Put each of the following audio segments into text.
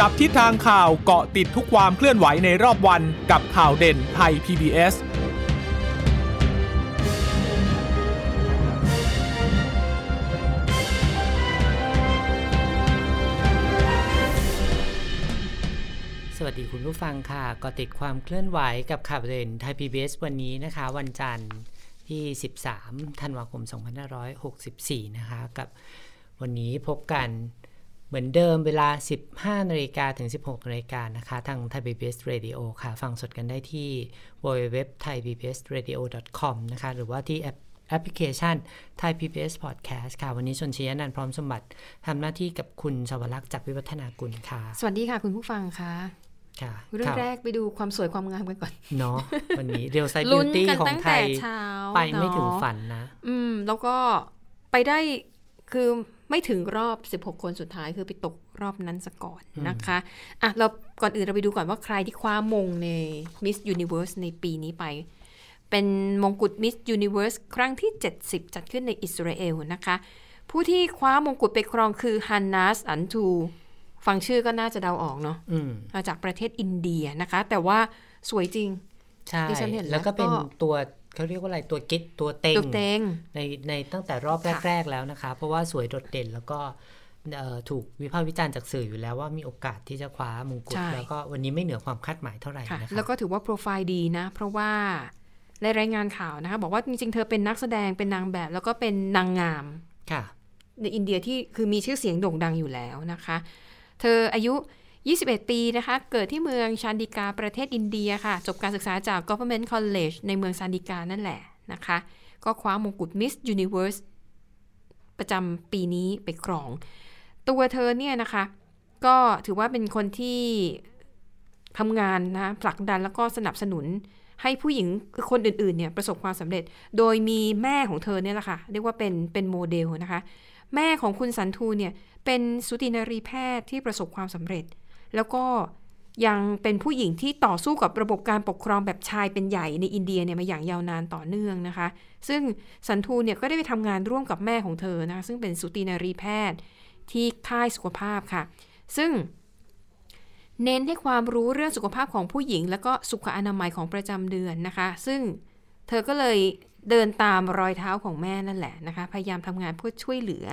จับทิศทางข่าวเกาะติดทุกความเคลื่อนไหวในรอบวันกับข่าวเด่นไทย PBS สวัสดีคุณผู้ฟังค่ะเก็ติดความเคลื่อนไหวกับข่าวเด่นไทย PBS วันนี้นะคะ วันจันทร์ที่ 13 ธันวาคม 2564 นะคะ กับวันนี้พบกัน เหมือนเดิมเวลา 15นาฬิกาถึง 16นาฬิกานะคะ ทางไทย PBS Radio ค่ะ ฟังสดกันได้ที่ www thai pbs radio com นะคะ หรือว่าที่แอปแอปพลิเคชัน Thai PBS Podcast ค่ะ วันนี้ชนชียนันท์พร้อมสมบัติทำหน้าที่กับคุณสวรักษ์จากวิวัฒนากุลค่ะ สวัสดีค่ะคุณผู้ฟังค่ะค่ะเรื่องข่าวแรกไปดูความสวยความงามกันก่อน เนาะวันนี้เรียวไซบิลุ้วนตี้กันของตั้งไทแต่ยเช้าไปไม่ถึงเนาะฝันนะ อืม แล้วก็ไปได้คือ ไม่ถึงรอบ 16 คนสุดท้ายคือไปตกรอบนั้นซะก่อนนะคะอะเราก่อนอื่นเราไปดูก่อนว่าใครที่คว้ามงใน Miss Universe ในปีนี้ไป เป็นมงกุฎ Miss Universe ครั้งที่ 70 จัดขึ้นในอิสราเอลนะคะ ผู้ที่คว้ามงกุฎไปครองคือฮันนัสอันทูฟังชื่อก็น่าจะเดาออกเนาะอืมมาจากประเทศอินเดียนะคะ แต่ว่าสวยจริงใช่ดิฉันเห็นแล้วแล้วก็เป็นก็ตัว เขาเรียกว่าอะไรตัวกิ๊ดตัวเต็งตุกเตงในในตั้งแต่รอบค่ะแรก ๆ แล้วนะคะ เพราะว่าสวยโดดเด่นแล้วก็เอ่อถูกวิพากษ์วิจารณ์จากสื่ออยู่แล้วว่ามีโอกาสที่จะคว้ามงกุฎใช่แล้วก็วันนี้ไม่เหนือความคาดหมายเท่าไหร่ค่ะนะคะแล้วก็ถือว่าโปรไฟล์ดีนะ เพราะว่าในรายงานข่าวนะคะบอกว่าจริงๆเธอเป็นนักแสดงเป็นนางแบบ แล้วก็เป็นนางงามค่ะ ในอินเดียที่คือมีชื่อเสียงโด่งดังอยู่แล้วนะคะ เธออายุ 21 ปีนะคะ เกิดที่เมืองชานดิกาประเทศอินเดียค่ะ จบการศึกษาจาก Government College ในเมืองชานดิกานั่นแหละนะคะ ก็คว้ามงกุฎ Miss Universe ประจำปีนี้ไปครอง ตัวเธอเนี่ยนะคะ ก็ถือว่าเป็นคนที่ทำงานนะผลักดันแล้วก็สนับสนุนให้ผู้หญิงคนอื่นๆเนี่ยประสบความสำเร็จ โดยมีแม่ของเธอเนี่ยแหละค่ะ เรียกว่าเป็นเป็นโมเดลนะคะ แม่ของคุณสันทูเนี่ยเป็นสุตินารีแพทย์ที่ประสบความสำเร็จ แล้วก็ยังเป็นผู้หญิงที่ต่อสู้กับระบบการปกครองแบบชายเป็นใหญ่ในอินเดียเนี่ยมาอย่างยาวนานต่อเนื่องนะคะ ซึ่งสันทูเนี่ยก็ได้ไปทำงานร่วมกับแม่ของเธอนะคะซึ่งเป็นสุตินารีแพทย์ที่ค่ายสุขภาพค่ะ ซึ่งเน้นให้ความรู้เรื่องสุขภาพของผู้หญิง แล้วก็สุขอนามัยของประจำเดือนนะคะ ซึ่งเธอก็เลยเดินตามรอยเท้าของแม่นั่นแหละนะคะ พยายามทำงานเพื่อช่วยเหลือ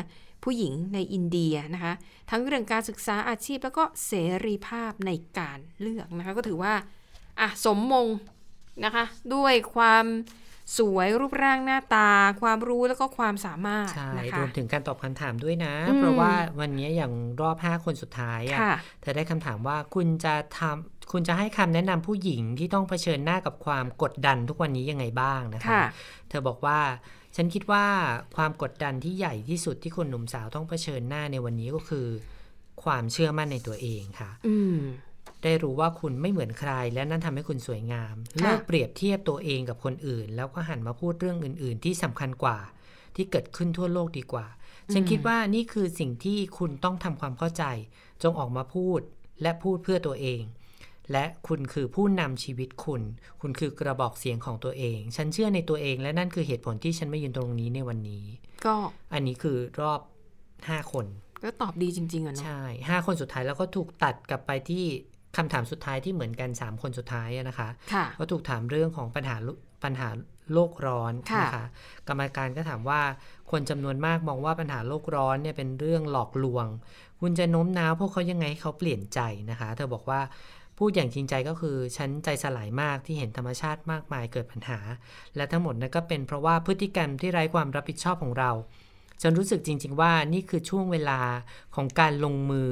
ผู้หญิงในอินเดียนะคะ ทั้งเรื่องการศึกษาอาชีพแล้วก็เสรีภาพในการเลือกนะคะ ก็ถือว่าอะสมมงนะคะ ด้วยความสวยรูปร่างหน้าตา ความรู้แล้วก็ความสามารถใช่นะรคะวมถึงการตอบคำถามด้วยนะอืมเพราะว่าวันนี้อย่างรอบ 5 คนสุดท้ายอะค่ะเธอได้คำถามว่าคุณจะทำคุณจะให้คำแนะนำผู้หญิงที่ต้องเผชิญหน้ากับความกดดันทุกวันนี้ยังไงบ้างนะคะค่ะเธอบอกว่า ฉันคิดว่าความกดดันที่ใหญ่ที่สุดที่คนหนุ่มสาวต้องเผชิญหน้าในวันนี้ก็คือ ความเชื่อมั่นในตัวเองค่ะอืมได้รู้ว่าคุณไม่เหมือนใคร และนั่นทำให้คุณสวยงามค่ะเลิกเปรียบเทียบตัวเองกับคนอื่น แล้วก็หันมาพูดเรื่องอื่น ๆ ที่สำคัญกว่า ที่เกิดขึ้นทั่วโลกดีกว่า ฉันคิดว่านี่คือสิ่งที่คุณต้องทำความเข้าใจ จงออกมาพูดและพูดเพื่อตัวเอง และคุณคือผู้นำชีวิตคุณ คุณคือกระบอกเสียงของตัวเอง ฉันเชื่อในตัวเอง และนั่นคือเหตุผลที่ฉันมายืนตรงนี้ในวันนี้ ก็อันนี้คือรอบ5คน ก็ตอบดีจริงๆอะเนาะใช่ห้าคนสุดท้ายแล้วก็ถูกตัดกลับไปที่คำถามสุดท้ายที่เหมือนกัน 3 คนสุดท้ายอะนะคะค่ะก็ถูกถามเรื่องของปัญหาโลปัญหาโลกร้อนค่ะนะคะกรรมการก็ถามว่าคนจำนวนมากมองว่าปัญหาโลกร้อนเนี่ยเป็นเรื่องหลอกลวง คุณจะโน้มน้าวพวกเขายังไงให้เขาเปลี่ยนใจนะคะ เธอบอกว่า พูดอย่างจริงใจก็คือฉันใจสลายมากที่เห็นธรรมชาติมากมายเกิดปัญหา และทั้งหมดนั้นก็เป็นเพราะว่าพฤติกรรมที่ไร้ความรับผิดชอบของเรา ฉันรู้สึกจริง ๆ ว่านี่คือช่วงเวลาของการลงมือ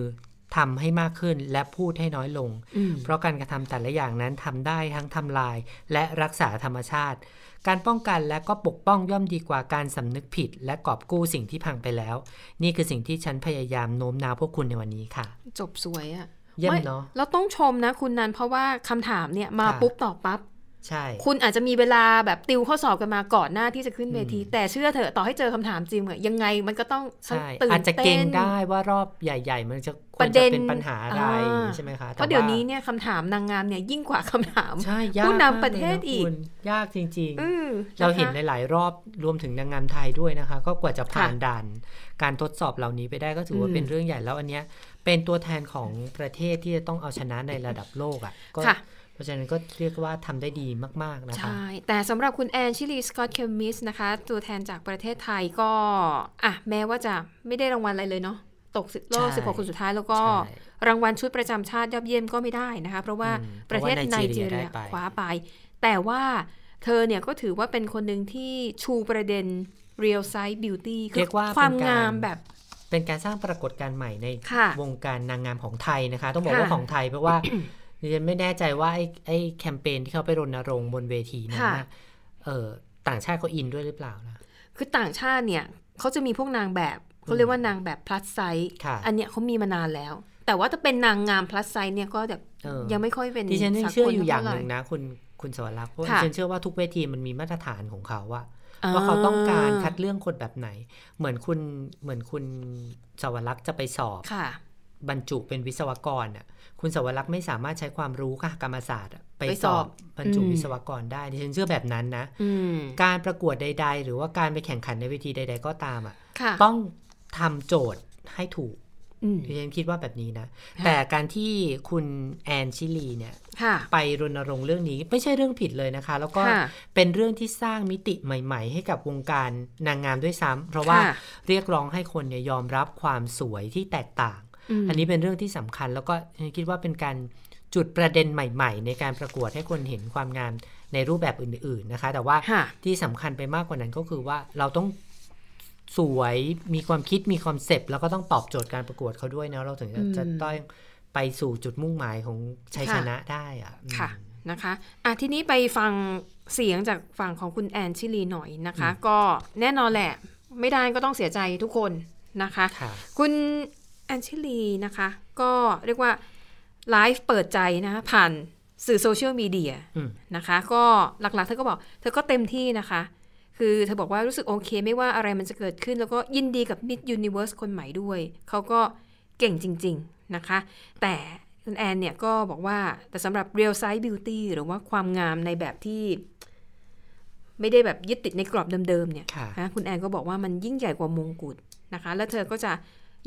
ทำให้มากขึ้นและพูดให้น้อยลงอืมเพราะการกระทำแต่ละอย่างนั้นทำได้ทั้งทำลาย และรักษาธรรมชาติ การป้องกันและก็ปกป้องย่อมดีกว่าการสำนึกผิด และกอบกู้สิ่งที่พังไปแล้ว นี่คือสิ่งที่ฉันพยายามโน้มน้าวพวกคุณในวันนี้ค่ะ จบสวยอะ เยี่ยมไม่เนาะเราต้องชมนะคุณนันเพราะว่าคำถามเนี่ยมาค่ะปุ๊บตอบปั๊บใช่ คุณอาจจะมีเวลาแบบติวข้อสอบกันมาก่อนหน้าที่จะขึ้นเวทีอืมแต่เชื่อเถอะต่อให้เจอคำถามจริงอะยังไงมันก็ต้องใช่ตื่นอาจจะเต้เก่งนได้ว่ารอบใหญ่ ๆ มันจะควปรระจะเด็นเป็นปัญหาอะไรอ่าใช่ไหมคะเพราะเดี๋ยวนี้เนี่ยคำถามนางงามเนี่ยยิ่งกว่าคำถามใช่ยากผู้นำมากประเทศลยนอีกคุณยากจริงๆอืมเราเห็นนะคะหลายๆรอบรวมถึงนางงามไทยด้วยนะคะ ก็กว่าจะผ่านค่ะด่าน การทดสอบเหล่านี้ไปได้ก็ถือว่าอืมเป็นเรื่องใหญ่แล้วอันเนี้ย เป็นตัวแทนของประเทศที่จะต้องเอาชนะในระดับโลกอะ่ะก็ค่ะเพราะฉะนั้นก็เรียกว่าทำได้ดีมาก ๆ นะคะ ใช่ แต่สำหรับคุณแอนชิลีสกอตเคมิสนะคะ ตัวแทนจากประเทศไทยก็ อะ แม้ว่าจะไม่ได้รางวัลอะไรเลยเนาะตกรอบใช่16 คนสุดท้ายแล้วก็ใช่รางวัลชุดประจำชาติยอดเยี่ยมก็ไม่ได้นะคะ เพราะว่าอืมประเทศเพราะว่าไนไนจีจีเรีเรียยได้ไปคว้าไป แต่ว่าเธอเนี่ยก็ถือว่าเป็นคนหนึ่งที่ชูประเด็น real size beauty คืเรีอยกว่าความเป็นกงามแบบ เป็นการสร้างปรากฏการณ์ใหม่ในค่ะวงการนางงามของไทยนะคะ ต้องบอกค่ะว่าของไทยเพราะว่าดิฉันไม่แน่ใจว่าไอ้ไอ้แคมเปญที่เขาไปรณรงค์บนเวทีนั้นค่ะนะเออต่างชาติเขาอินด้วยหรือเปล่านะคือต่างชาติเนี่ยเขาจะมีพวกนางแบบเขาเรียกว่านางแบบ plus size ค่ะอันเนี้ยเขามีมานานแล้ว แต่ว่าถ้าเป็นนางงาม plus size เนี่ยก็แบบเออยังไม่ค่อยเป็นดิฉันยังสากลเชื่ออยู่อย่างเท่หไร่นึ่งนะ คุณคุณสวรักษ์เพราะว่าค่ะดิฉันเชื่อว่าทุกเวทีมันมีมาตรฐานของเขาว่า ว่าเขาต้องการคัดเลือกคนแบบไหน เหมือนคุณเหมือนคุณสวรักษ์จะไปสอบค่ะ บรรจุเป็นวิศวกรอะคุณสวรักษ์ไม่สามารถใช้ความรู้ค่ะกรรมศาสตร์อะไปไปสสออบบบรรจุอืมวิศวกรได้ดิฉันเชื่อแบบนั้นนะอืมการประกวดใด ๆ หรือว่าการไปแข่งขันในเวทีใด ๆ ก็ตามอะค่ะต้องทำโจทย์ให้ถูกอืม ดิฉันคิดว่าแบบนี้นะค่ะแต่การที่คุณแอนชิลีเนี่ยค่ะไปรณรงค์เรื่องนี้ไม่ใช่เรื่องผิดเลยนะคะ แล้วก็ค่ะเป็นเรื่องที่สร้างมิติใหม่ ๆ ให้กับวงการนางงามด้วยซ้ำเพราะว่าค่ะเรียกร้องให้คนเนี่ยยอมรับความสวยที่แตกต่างมอันนี้เป็นเรื่องที่สำคัญ แล้วก็คิดว่าเป็นการจุดประเด็นใหม่ ๆ ในการประกวดให้คนเห็นความงามในรูปแบบอื่น ๆนะคะ แต่ว่าค่ะที่สำคัญไปมากกว่านั้นก็คือว่าเราต้อง สวยมีความคิดมีคอนเซปต์แล้วก็ต้องตอบโจทย์การประกวดเขาด้วยนะเราถึงจะอืมจะต้องไปสู่จุดมุ่งหมายของชัยค่ะชนะได้อะอืมค่ะนะคะอะทีนี้ไปฟังเสียงจากฝั่งของคุณแอนชิลีหน่อยนะคะ ก็แน่นอนแหละ ไม่ได้ก็ต้องเสียใจทุกคนนะคะค่ะคุณแอนชิลีนะคะ ก็เรียกว่าไลฟ์เปิดใจนะคะผ่านสื่อโซเชียลมีเดียอืมนะคะ ก็หลักๆ เธอก็บอก เธอก็เต็มที่นะคะ คือเธอบอกว่ารู้สึกโอเค ไม่ว่าอะไรมันจะเกิดขึ้น แล้วก็ยินดีกับ Miss Universe คนใหม่ด้วย เขาก็เก่งจริง ๆ นะคะ แต่คุณแอนเนี่ยก็บอกว่าแต่สำหรับ real size beauty หรือว่าความงามในแบบที่ไม่ได้แบบยึดติดในกรอบเดิมๆเนี่ยค่ะนะคุณแอนก็บอกว่ามันยิ่งใหญ่กว่ามงกุฎนะคะ แล้วเธอก็จะ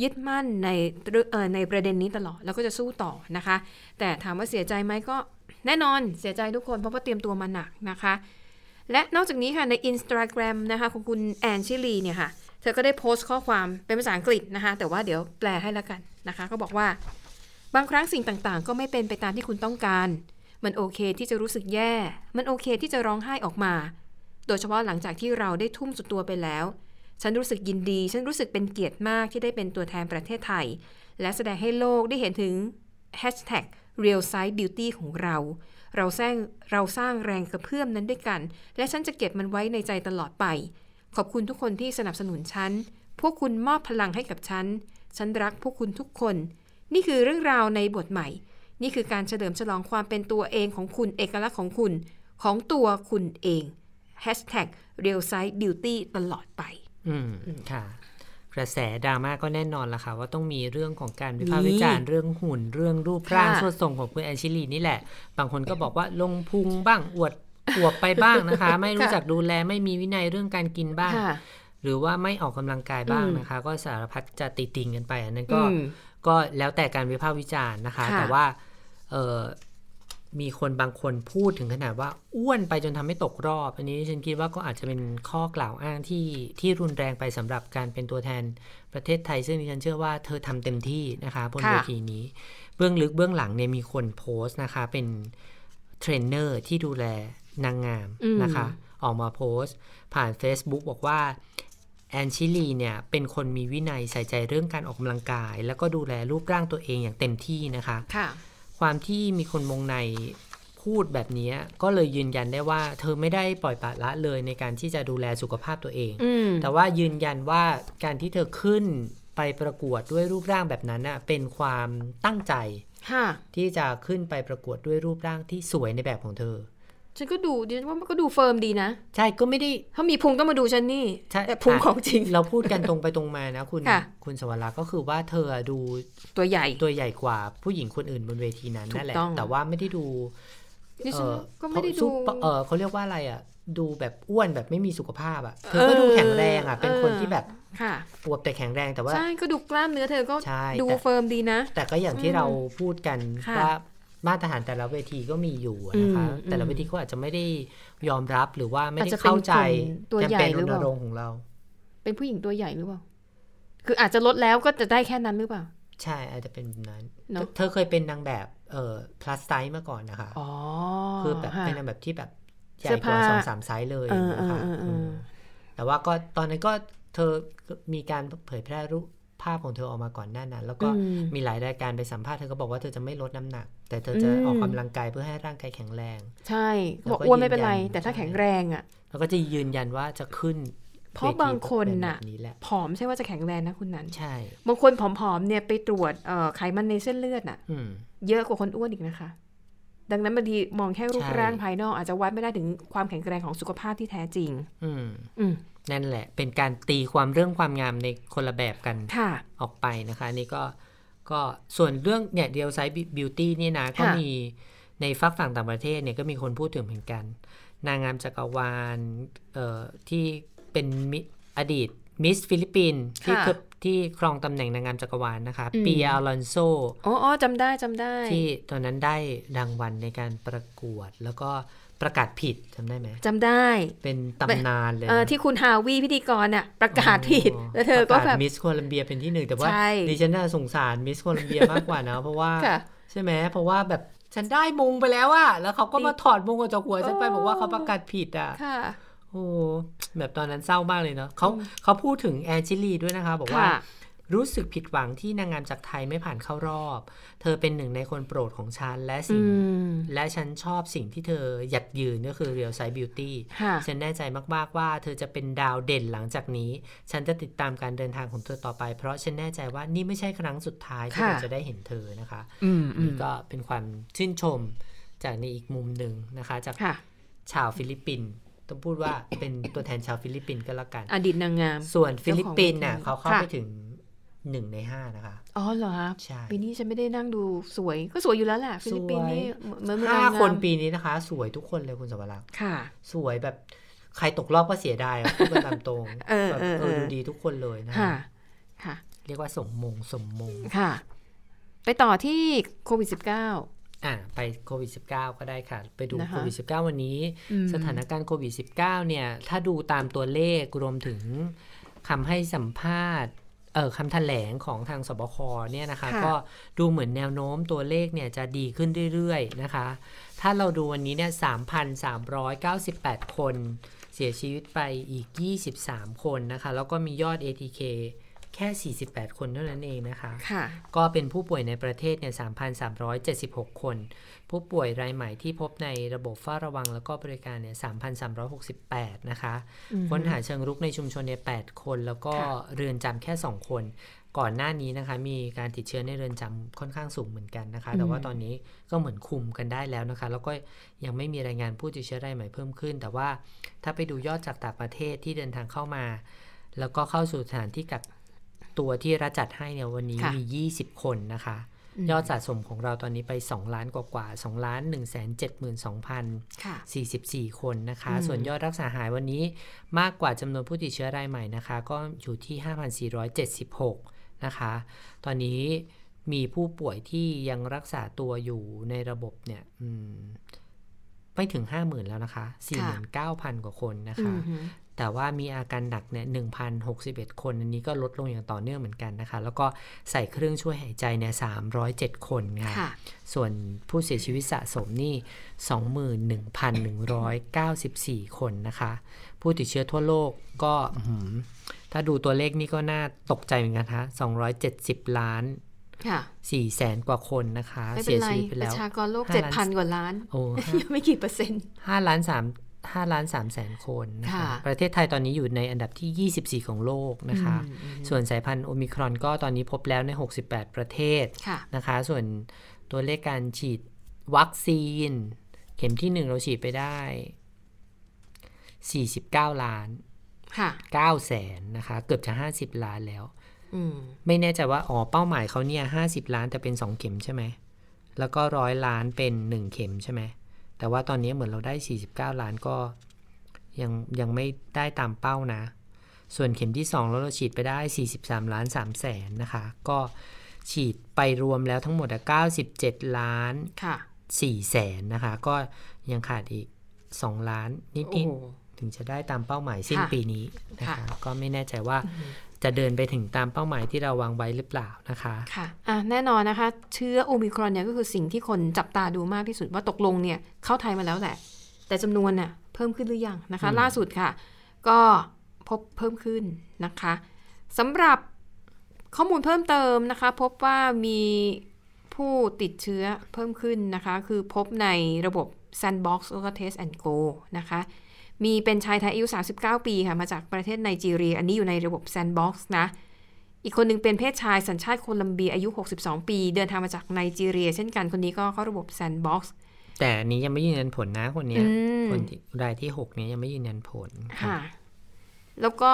ยึดมั่นในเรื่องเอ่อในประเด็นนี้ตลอด แล้วก็จะสู้ต่อนะคะ แต่ถามว่าเสียใจไหมก็แน่นอนเสียใจทุกคนเพราะว่าเตรียมตัวมาหนักนะคะ และนอกจากนี้ค่ะใน Instagram นะคะของคุณแอนชิลีเนี่ยค่ะ เธอก็ได้โพสต์ข้อความเป็นภาษาอังกฤษนะคะ แต่ว่าเดี๋ยวแปลให้แล้วกันนะคะก็บอกว่า บางครั้งสิ่งต่างๆ ก็ไม่เป็นไปตามที่คุณต้องการ มันโอเคที่จะรู้สึกแย่ มันโอเคที่จะร้องไห้ออกมา โดยเฉพาะหลังจากที่เราได้ทุ่มสุดตัวไปแล้ว ฉันรู้สึกยินดี ฉันรู้สึกเป็นเกียรติมากที่ได้เป็นตัวแทนประเทศไทย และแสดงให้โลกได้เห็นถึง hashtag real size beauty ของเรา เราสร้างเราสร้างแรงกระเพื่อมนั้นด้วยกัน และฉันจะเก็บมันไว้ในใจตลอดไป ขอบคุณทุกคนที่สนับสนุนฉัน พวกคุณมอบพลังให้กับฉัน ฉันรักพวกคุณทุกคน นี่คือเรื่องราวในบทใหม่ นี่คือการเฉลิมฉลองความเป็นตัวเองของคุณเอกลักษณ์ของคุณ ของตัวคุณเอง hashtag real size beauty ตลอดไป อืม ค่ะ กระแสดราม่าก็แน่นอนละค่ะ ว่าต้องมีเรื่องของการวิพากษ์วิจารณ์เรื่องหุ่น เรื่องรูปร่างค่ะสวดทรงของคุณแอนชิลีนี่แหละ บางคนก็บอกว่าลงพุงบ้างอวดอวบไปบ้างนะคะ ไม่รู้จักดูแลไม่มีวินัยเรื่องการกินบ้างค่ะหรือว่าไม่ออกกำลังกายบ้างอืมนะคะ ก็สารพัดจะติติงกันไปอันนั้นก็อืมก็แล้วแต่การวิพากษ์วิจารณ์นะคะค่ะแต่ว่าเออ มีคนบางคนพูดถึงขนาดว่าอ้วนไปจนทำให้ตกรอบ อันนี้ฉันคิดว่าก็อาจจะเป็นข้อกล่าวอ้างที่ที่รุนแรงไปสำหรับการเป็นตัวแทนประเทศไทย ซึ่งดิฉันเชื่อว่าเธอทำเต็มที่นะคะบนค่ะเวทีนี้ เบื้องลึกเบื้องหลังเนี่ยมีคนโพสต์นะคะ เป็นเทรนเนอร์ที่ดูแลนางงามนะคะ ออกมาโพสต์ ผ่าน Facebook บอกว่าแอนชิลีเนี่ยเป็นคนมีวินัยใส่ใจเรื่องการออกกำลังกาย แล้วก็ดูแลรูปร่างตัวเองอย่างเต็มที่นะคะค่ะ ความที่มีคนมงในพูดแบบนี้ก็เลยยืนยันได้ว่า เธอไม่ได้ปล่อยปละละเลยในการที่จะดูแลสุขภาพตัวเองอืมแต่ว่ายืนยันว่าการที่เธอขึ้นไปประกวดด้วยรูปร่างแบบนั้นน่ะเป็นความตั้งใจค่ะที่จะขึ้นไปประกวดด้วยรูปร่างที่สวยในแบบของเธอ ฉันก็ดูดิฉันว่ามันก็ดู firm ดีนะ ใช่ก็ไม่ได้ถ้ามีพุงต้องมาดูฉันนี่ใช่แต่พุงของจริง เราพูดกันตรงไปตรงมานะคุณค่ะคุณสวรักษ์ก็คือว่าเธอดูตัวใหญ่ตัวใหญ่กว่าผู้หญิงคนอื่นบนเวทีนั้นถูกนั่นแหละต้องแต่ว่าไม่ได้ดูดิฉันเอ่อก็ไม่ได้ซุดูปเออเขาเรียกว่าอะไรอะ ดูแบบอ้วนแบบไม่มีสุขภาพอะเธอก็ดูแข็งแรงอะ เป็นคนที่แบบค่ะอวบแต่แข็งแรงแต่ว่าใช่ก็ดูกล้ามเนื้อเธอก็ใช่ดูแต่ firm ดีนะ แต่ก็อย่างที่เราพูดกันค่ะว่า มาตรฐานแต่ละเวทีก็มีอยู่นะคะอืมแต่ละเวทีก็อาจจะไม่ได้ยอมรับหรือว่าไม่อาจได้จะเป็นเข้าใจคนตัวแคมใหญ่เปญหรือรเปณล่ารงค์ของเรา เป็นผู้หญิงตัวใหญ่หรือเปล่าคืออาจจะลดแล้วก็จะได้แค่นั้นหรือเปล่า ใช่อาจจะเป็นแบบนั้นเนอะเธอเคยเป็นนางแบบเอ่อ plus size มาก่อนนะคะอ๋อคือแบบะเป็นนางแบบที่แบบใหญ่เสื้อกผ้าว่าสองสามไซส์เลยเออนะคะเออเออเอออืมแต่ว่าก็ตอนนั้นก็เธอมีการเผยแพร่รูปภาพของเธอออกมาก่อนหน้านั้น แล้วก็อืมมีหลายรายการไปสัมภาษณ์เธอก็บอกว่าเธอจะไม่ลดน้ำหนัก แต่เธอจะอืมออกกำลังกายเพื่อให้ร่างกายแข็งแรง ใช่แล้วบอกก็อ้วนไม่เป็นไรยืนยันแต่ถ้าใช่แข็งแรงอะแล้วก็จะยืนยันว่าจะขึ้น เพราะบางคนเวทีน่ะแบบนี้แหละผอมใช่ว่าจะแข็งแรงนะคุณนันใช่ บางคนผอมๆเนี่ยไปตรวจเอ่อไขมันในเส้นเลือดน่ะอืมเยอะกว่าคนอ้วนอีกนะคะ ดังนั้นบางทีมองแค่รูปใช่ร่างภายนอก อาจจะวัดไม่ได้ถึงความแข็งแรงของสุขภาพที่แท้จริง อืมอืมนั่นแหละ เป็นการตีความเรื่องความงามในคนละแบบกันค่ะออกไปนะคะอันนี่ก็ ก็ส่วนเรื่องเนี่ย real size beauty นี่นะ ก็ค่ะมีในฝักฝั่งต่างประเทศเนี่ยก็มีคนพูดถึงเหมือนกัน นางงามจักรวาลเอ่อที่เป็นมิอดีตมิสฟิลิปปินส์ที่ค่ะเคยที่ครองตำแหน่งนางงามจักรวาลนะคะอืมเปีย อลอนโซอ๋ออ๋อจำได้จำได้ ที่ตอนนั้นได้รางวัลในการประกวด แล้วก็ ประกาศผิดจำได้ไหมจำได้ เป็นตำนานเลยเออนะที่คุณฮาวีพิธีกรน่ะประกาศผิด แล้วเธอก็แบบมิสโคลัมเบียเป็นที่หนึ่งแต่ว่าใช่ดิฉันน่าสงสารมิสโคลัมเบียมากกว่านะเพราะว่าค่ะใช่ไหมเพราะว่าแบบฉันได้มงไปแล้วอะแล้วเขาก็มาถอดมงออกจากหัวฉันไปโอ้บอกว่าเขาประกาศผิดอะค่ะโอ้แบบตอนนั้นเศร้ามากเลยเนาะเขาเขาพูดถึงแอนชิลีด้วยนะคะ บอกว่าค่ะ รู้สึกผิดหวังที่นางงามจากไทยไม่ผ่านเข้ารอบ เธอเป็นหนึ่งในคนโปรดของฉัน และสิ่งอืมและฉันชอบสิ่งที่เธอหยัดยืนก็คือ Real Size Beauty ค่ะฉันแน่ใจมากๆว่าเธอจะเป็นดาวเด่นหลังจากนี้ ฉันจะติดตามการเดินทางของเธอต่อไป เพราะฉันแน่ใจว่านี่ไม่ใช่ครั้งสุดท้ายที่ค่ะเราจะได้เห็นเธอนะคะอืมอืมนี่ก็เป็นความชื่นชมจากในอีกมุมหนึ่งนะคะ จากค่ะชาวฟิลิปปินส์ต้องพูดว่าเป็นตัวแทนชาวฟิลิปปินส์ก็แล้วกัน อดีตนางงาม ส่วนฟิลิปปินส์น่ะเจ้าของเขาเข้าค่ะไปถึง หนึ่งในห้านะคะ อ๋อเหรอคะใช่ปีนี้ฉันไม่ได้นั่งดูสวย ก็สวยอยู่แล้วแหละฟิลิปปินส์นี่เหมือนเหมือนห้านางงมคนปีนี้นะคะ สวยทุกคนเลยคุณสวรักษ์ค่ะ สวยแบบใครตกรอบก็เสียดายอะพูดกันตามตรงเออแบบเออเออเออดูดีทุกคนเลยนะค่ะค่ะ เรียกว่าสมมงสมมงค่ะ ไปต่อที่โควิด -19 อะไปโควิด -19 ก็ได้ค่ะ ไปดูนะคะโควิด -19 วันนี้อืมสถานการณ์โควิด -19 เนี่ย ถ้าดูตามตัวเลขรวมถึงคำให้สัมภาษณ์ เออคำแถลงของทางสบคเนี่ยนะคะค่ะก็ดูเหมือนแนวโน้มตัวเลขเนี่ยจะดีขึ้นเรื่อยๆนะคะ ถ้าเราดูวันนี้เนี่ย3,398 คน เสียชีวิตไปอีก 23 คนนะคะ แล้วก็มียอด ATK แค่ 48 คนเท่านั้นเองนะคะค่ะก็เป็นผู้ป่วยในประเทศเนี่ย 3,376 คน ผู้ป่วยรายใหม่ที่พบในระบบเฝ้าระวังแล้วก็บริการเนี่ย 3,368 นะคะอืมค้นหาเชิงรุกในชุมชนเนี่ย 8 คน แล้วก็ค่ะเรือนจำแค่ 2 คน ก่อนหน้านี้นะคะ มีการติดเชื้อในเรือนจำค่อนข้างสูงเหมือนกันนะคะ แต่ว่าตอนนี้ก็เหมือนคุมกันได้แล้วนะคะ แล้วก็ยังไม่มีรายงานผู้ติดเชื้อรายใหม่เพิ่มขึ้น แต่ว่าถ้าไปดูยอดจากต่างประเทศที่เดินทางเข้ามาแล้วก็เข้าสู่สถานที่กัก ตัวที่รัฐจัดให้เนี่ยวันนี้ค่ะมี 20 คนนะคะมยอดสะสมของเราตอนนี้ไป 2 ล้านกว่ากว่า2ล้าน1 7 2 2ค่ะ44 คนนะคะอืมส่วนยอดรักษาหายวันนี้มากกว่าจำนวนผู้ติดเชื้อรายใหม่นะคะ ก็อยู่ที่ 5,476 นะคะ ตอนนี้มีผู้ป่วยที่ยังรักษาตัวอยู่ในระบบเนี่ยอืมไม่ถึง 50,000 แล้วนะคะ 49,000 กว่าคนนะคะอือหือ แต่ว่ามีอาการหนักเนี่ย1,061 คน อันนี้ก็ลดลงอย่างต่อเนื่องเหมือนกันนะคะ แล้วก็ใส่เครื่องช่วยหายใจเนี่ย307 คนค่ะค่ะส่วนผู้เสียชีวิตสะสมนี่ 21,194 คนนะคะ ผู้ติดเชื้อทั่วโลกก็อื้อหือถ้าดูตัวเลขนี่ก็น่าตกใจเหมือนกันคะ270 ล้านค่ะ4แสนกว่าคนนะคะไม่เป็เสีนยไรชีวิตไปปแล้วระชากรโลกห้าเจ็ดล้านพันกว่าล้านโอ้ยังไม่กี่เปอร์เซ็นต์ห้าล้านสาม ห้าล้านสามแสนคนนะคะค่ะประเทศไทยตอนนี้อยู่ในอันดับที่ 24 ของโลกนะคะอืมอืมส่วนสายพันธุ์โอมิครอนก็ตอนนี้พบแล้วใน 68 ประเทศค่ะนะคะ ส่วนตัวเลขการฉีดวัคซีน เข็มที่หนึ่งเราฉีดไปได้ 49 ล้านค่ะ9แสนนะคะ เกือบจะ 50 ล้านแล้วอืมไม่แน่ใจว่าอ๋อเป้าหมายเขาเนี่ย 50 ล้านแต่เป็น 2 เข็มใช่ไหมแล้วก็ร้อยล้านเป็น 1 เข็มใช่ไหม แต่ว่าตอนนี้เหมือนเราได้ 49 ล้านก็ยังยังไม่ได้ตามเป้านะ ส่วนเข็มที่2แล้วเราฉีดไปได้ 43 ล้าน3แสนนะคะ ก็ฉีดไปรวมแล้วทั้งหมดอะ97 ล้านค่ะ4แสนนะคะ ก็ยังขาดอีก 2 ล้านนิโอ้ดโหๆถึงจะได้ตามเป้าหมายสิ้นค่ะปีนี้นะคะค่ะก็ไม่แน่ใจว่า จะเดินไปถึงตามเป้าหมายที่เราวางไว้หรือเปล่านะคะค่ะอะแน่นอนนะคะ เชื้อโอมิครอนเนี่ยก็คือสิ่งที่คนจับตาดูมากที่สุดว่าตกลงเนี่ยเข้าไทยมาแล้วแหละ แต่จำนวนน่ะเพิ่มขึ้นหรือยังนะคะอืมล่าสุดค่ะ ก็พบเพิ่มขึ้นนะคะสำหรับข้อมูลเพิ่มเติมนะคะ พบว่ามีผู้ติดเชื้อเพิ่มขึ้นนะคะ คือพบในระบบ Sandbox แล้วก็ Test and Go นะคะ มีเป็นชายไทยอายุ 39 ปีค่ะมาจากประเทศไนจีเรีย อันนี้อยู่ในระบบ Sandbox นะ อีกคนหนึ่งเป็นเพศชายสัญชาติโคลัมเบียอายุ 62 ปี เดินทางมาจากไนจีเรีย เช่นกันคนนี้ก็เข้าระบบ Sandbox แต่อันนี้ยังไม่ยืนยันผลนะคนเนี้ยอืมคนที่รายที่หกเนี้ยยังไม่ยืนยันผลค่ะ แล้วก็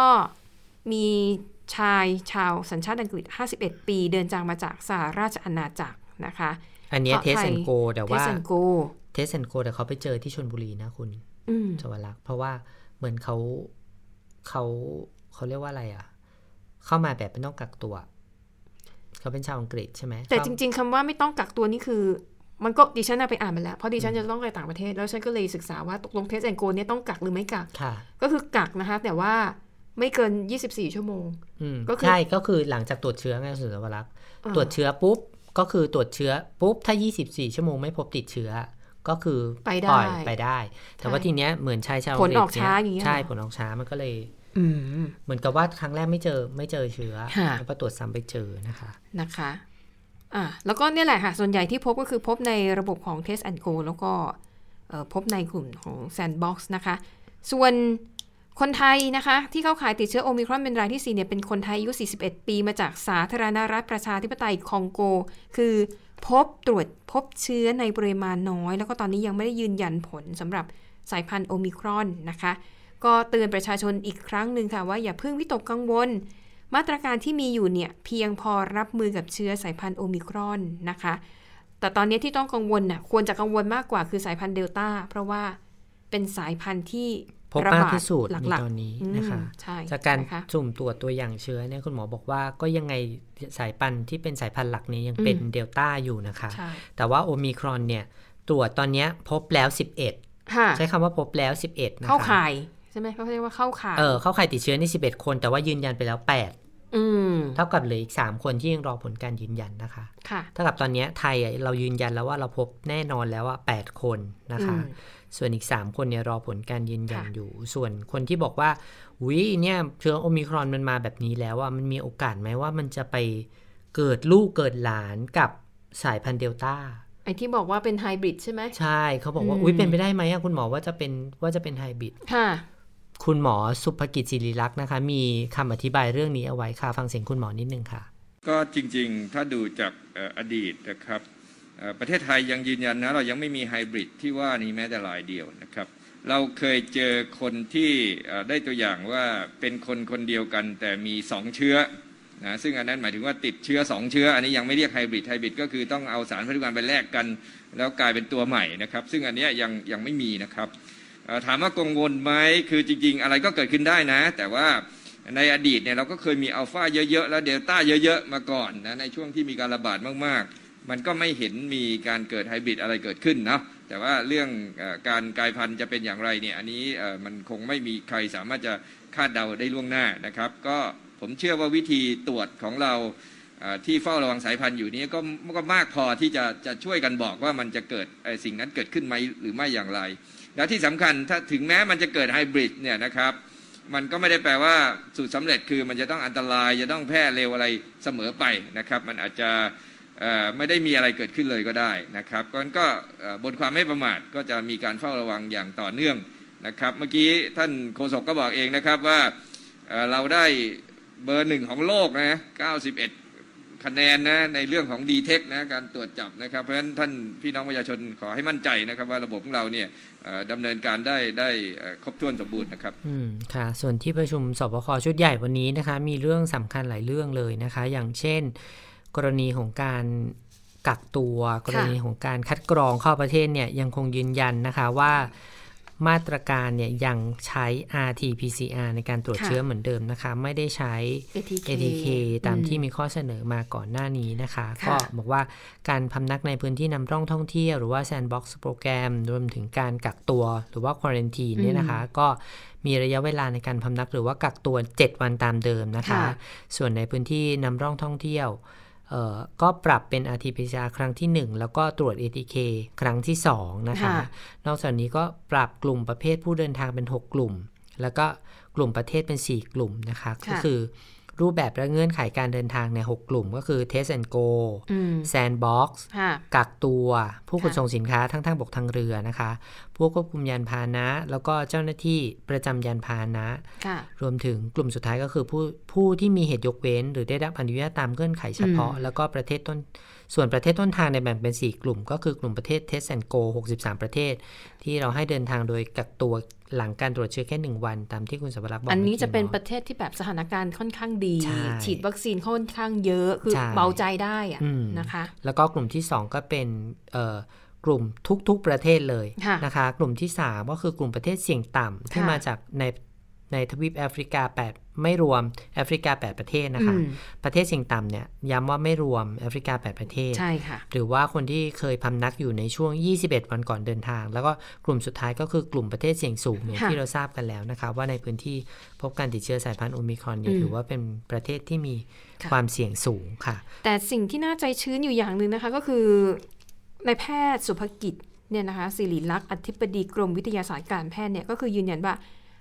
มีชายชาวสัญชาติอังกฤษ 51 ปี เดินทางมาจากสหราชอาณาจักรนะคะ อันเนี้เพราะเทสไทยแอนโกแต่เทว่าสันโกเทสแอนโกแต่เขาไปเจอที่ชนบุรีนะคุณ อืมสวรักษ์เพราะว่าเหมือนเขาเขาเขาเรียกว่าอะไรอะ เข้ามาแบบไม่ต้องกักตัว เขาเป็นชาวอังกฤษใช่ไหมแต่เข้าจริง ๆคำว่าไม่ต้องกักตัวนี่คือ มันก็ดิฉันน่ะไปอ่านมาแล้วเพราะดิฉันจะต้องไปต่างประเทศ แล้วฉันก็เลยศึกษาว่าตกลงเทสแอนโกเนี่ยต้องกักหรือไม่กักค่ะก็คือกักนะคะ แต่ว่าไม่เกิน 24 ชั่วโมงอืมก็คือใช่ก็คือหลังจากตรวจเชื้อไงสุสวรักษ์อ่าตรวจเชื้อปุ๊บก็คือตรวจเชื้อปุ๊บถ้า 24 ชั่วโมงไม่พบติดเชื้อ ก็คือไปปล่ได้อยไปได้ แต่ว่าทีเนี้ยเหมือนชายชาวผลออกฤษเนี่ช้าอย่างเงี้ยใช่เหรอผลออกช้ามันก็เลยอืมเหมือนกับว่าครั้งแรกไม่เจอไม่เจอเชื้อค่ะแล้วพอตรวจซ้ำไปเจอนะคะนะคะอ่าแล้วก็เนี่ยแหละค่ะ ส่วนใหญ่ที่พบก็คือพบในระบบของ Test and Go แล้วก็เอ่อพบในกลุ่มของ Sandbox นะคะ ส่วนคนไทยนะคะ ที่เข้าข่ายติดเชื้อโอมิครอนเป็นรายที่ 4 เนี่ย เป็นคนไทยอายุ 41 ปีมาจากสาธารณรัฐประชาธิปไตยคองโก คือ พบตรวจพบเชื้อในปริมาณน้อย แล้วก็ตอนนี้ยังไม่ได้ยืนยันผลสำหรับสายพันธุ์โอมิครอนนะคะ ก็เตือนประชาชนอีกครั้งหนึ่งค่ะว่าอย่าเพิ่งวิตกกังวล มาตรการที่มีอยู่เนี่ยเพียงพอรับมือกับเชื้อสายพันธุ์โอมิครอนนะคะ แต่ตอนนี้ที่ต้องกังวลน่ะควรจะกังวลมากกว่าคือสายพันธุ์เดลต้าเพราะว่าเป็นสายพันธุ์ที่ พบระมากบาดที่สุดหในลักตอนนี้ๆอืมนะคะใช่จากการนะคะสุ่มตรวจตัวอย่างเชื้อเนี่ยคุณหมอบอกว่าก็ยังไงสายพันธุ์ที่เป็นสายพันธุ์หลักนี้ยังเป็นอืมเดลต้าอยู่นะคะใช่แต่ว่าโอมิครอนเนี่ยตรวจตอนเนี้ยพบแล้ว 11ค่ะใช้คำว่าพบแล้ว 11นะคะเข้าข่ายใช่ไหมเขาเรียกว่าเข้าข่ายเออเข้าข่ายติดเชื้อนี่11 คน แต่ว่ายืนยันไปแล้ว8อืม เท่ากับเหลืออีก3คนที่ยังรอผลการยืนยันนะคะค่ะเท่ากับตอนเนี้ยไทยอะเรายืนยันแล้วว่าเราพบแน่นอนแล้วว่า8คนนะคะอืมส่วนอีก3คนเนี่ยรอผลการยืนยันค่ะอยู่ ส่วนคนที่บอกว่าวิเนี่ยเชื้อโอมิครอนมันมาแบบนี้แล้วว่ามันมีโอกาสไหมว่ามันจะไปเกิดลูกเกิดหลานกับสายพันธุ์เดลต้าไอที่บอกว่าเป็นไฮบริดใช่ไหมใช่เขาบอกว่าอืมอุ้ยเป็นไปได้ไหมอะคุณหมอว่าจะเป็นว่าจะเป็นไฮบริดค่ะ คุณหมอสุภกิจศิริลักษ์นะคะ มีคำอธิบายเรื่องนี้เอาไว้ค่ะ ฟังเสียงคุณหมอนิดนึงค่ะ ก็จริงๆ ถ้าดูจากอดีตนะครับประเทศไทยยังยืนยันนะเรายังไม่มีไฮบริดที่ว่านี้แม้แต่รายเดียวนะครับ เราเคยเจอคนที่ได้ตัวอย่างว่าเป็นคนคนเดียวกัน แต่มีสองเชื้อนะซึ่งอันนั้นหมายถึงว่าติดเชื้อสองเชื้อ อันนี้ยังไม่เรียกไฮบริดไฮบริดก็คือต้องเอาสารพันธุกรรมไปแลกกัน แล้วกลายเป็นตัวใหม่นะครับ ซึ่งอันเนี้ยยังยังไม่มีนะครับ ถามว่ากังวลไหมคือจริง ๆ อะไรก็เกิดขึ้นได้นะ แต่ว่าในอดีตเนี่ยเราก็เคยมีอัลฟาเยอะๆ แล้วเดลต้าเยอะๆ มาก่อนนะในช่วงที่มีการระบาดมากๆ มันก็ไม่เห็นมีการเกิดไฮบริดอะไรเกิดขึ้นนะแต่ว่าเรื่องอการกลายพันธุ์จะเป็นอย่างไรเนี่ยอันนี้มันคงไม่มีใครสามารถจะคาดเดาได้ล่วงหน้านะครับ ก็ผมเชื่อว่าวิธีตรวจของเราที่เฝ้าระวังสายพันธุ์อยู่นี้ก็ก็มากพอที่จะจะช่วยกันบอกว่ามันจะเกิดสิ่งนั้นเกิดขึ้นไหมหรือไม่อย่างไร และที่สำคัญถ้าถึงแม้มันจะเกิดไฮบริดเนี่ยนะครับมันก็ไม่ได้แปลว่าสูตรสำเร็จคือมันจะต้องอันตรายจะต้องแพร่เร็วอะไรเสมอไปนะครับ มันอาจจะไม่ได้มีอะไรเกิดขึ้นเลยก็ได้นะครับก็ก็บนความไม่ประมาทก็จะมีการเฝ้าระวังอย่างต่อเนื่องนะครับเมื่อกี้ท่านโฆษกก็บอกเองนะครับว่าเอ่อเราได้เบอร์หนึ่งของโลกนะ91 คะแนนนะในเรื่องของดีเทคนะการตรวจจับนะครับ เพราะฉะนั้นท่านพี่น้องประชาชนขอให้มั่นใจนะครับ ว่าระบบของเราเนี่ยดำเนินการได้ได้ครบถ้วนสมบูรณ์นะครับอืมค่ะ ส่วนที่ประชุมสบคชุดใหญ่วันนี้นะคะ มีเรื่องสำคัญหลายเรื่องเลยนะคะ อย่างเช่น กรณีของการกักตัว กรณีของการคัดกรองเข้าประเทศเนี่ยยังคงยืนยันนะคะว่า มาตรการเนี่ยยังใช้ RT-PCR ในการตรวจค่ะเชื้อเหมือนเดิมนะคะ ไม่ได้ใช้ ATK ATK ตามอืมที่มีข้อเสนอมาก่อนหน้านี้นะคะค่ะก็บอกว่าการพำนักในพื้นที่นำร่องท่องเที่ยวหรือว่า Sandbox โปรแกรมรวมถึงการกักตัวหรือว่า Quarantine เนี่ยนะคะ ก็มีระยะเวลาในการพำนักหรือว่ากักตัว 7 วันตามเดิมนะคะค่ะส่วนในพื้นที่นำร่องท่องเที่ยวเอ่อ ก็ปรับเป็น RT-PCR ครั้งที่ 1 แล้วก็ตรวจ ATK ครั้งที่ 2 นะคะค่ะนอกจากนี้ก็ปรับกลุ่มประเภทผู้เดินทางเป็น 6 กลุ่ม แล้วก็กลุ่มประเทศเป็น 4 กลุ่มนะคะ ก็คือ รูปแบบและเงื่อนไขการเดินทางใน6กลุ่มก็คือ Test and Go อืม Sandbox ค่ะกักตัว ผู้ขนค่ะส่งสินค้าทั้งทางบกทางเรือนะคะ ผู้ควบคุมยานพาหนะ แล้วก็เจ้าหน้าที่ประจำยานพาหนะค่ะรวมถึงกลุ่มสุดท้ายก็คือผู้ผู้ที่มีเหตุยกเว้น หรือได้รับอนุญาตตามเงื่อนไขเฉพาะอืมแล้วก็ประเทศต้นส่วนประเทศต้นทางในยแบ่งเป็น 4 กลุ่ม ก็คือกลุ่มประเทศ Test and Go 63 ประเทศ ที่เราให้เดินทางโดยกักตัว หลังการตรวจเชื้อแค่1วันตามที่คุณสวรักษ์บอกอันนี้มื่จะเป็นปาระเทศที่แบบสถานการณ์ค่อนข้างดีใช่ฉีดวัคซีนค่อนข้างเยอะคือใช่เบาใจได้อะอืมนะคะ แล้วก็กลุ่มที่ 2 ก็เป็นเอ่อกลุ่มทุกๆประเทศเลยค่ะนะคะ กลุ่มที่ 3 ก็คือกลุ่มประเทศเสี่ยงต่ำที่ค่ะมาจากใน ในทวีปแอฟริกา 8 ไม่รวมแอฟริกา 8 ประเทศนะคะอืมประเทศเสี่ยงต่ำเนี่ยย้ำว่าไม่รวมแอฟริกา 8 ประเทศ ใช่ค่ะ หรือว่าคนที่เคยพำนักอยู่ในช่วง 21 วันก่อนเดินทาง แล้วก็กลุ่มสุดท้ายก็คือกลุ่มประเทศเสี่ยงสูงเนี่ยค่ะที่เราทราบกันแล้วนะคะ ว่าในพื้นที่พบการติดเชื้อสายพันธุ์โอมิครอนเนี่ยอืมถือว่าเป็นประเทศที่มีค่ะความเสี่ยงสูงค่ะ แต่สิ่งที่น่าใจชื้นอยู่อย่างหนึ่งนะคะก็คือในายแพทย์สุภกิจเนี่ยนะคะสิริลักษณ์อธิบดีกรมวิทยาศาสตร์การแพทย์เนี่ยก็คือยืนยันว่า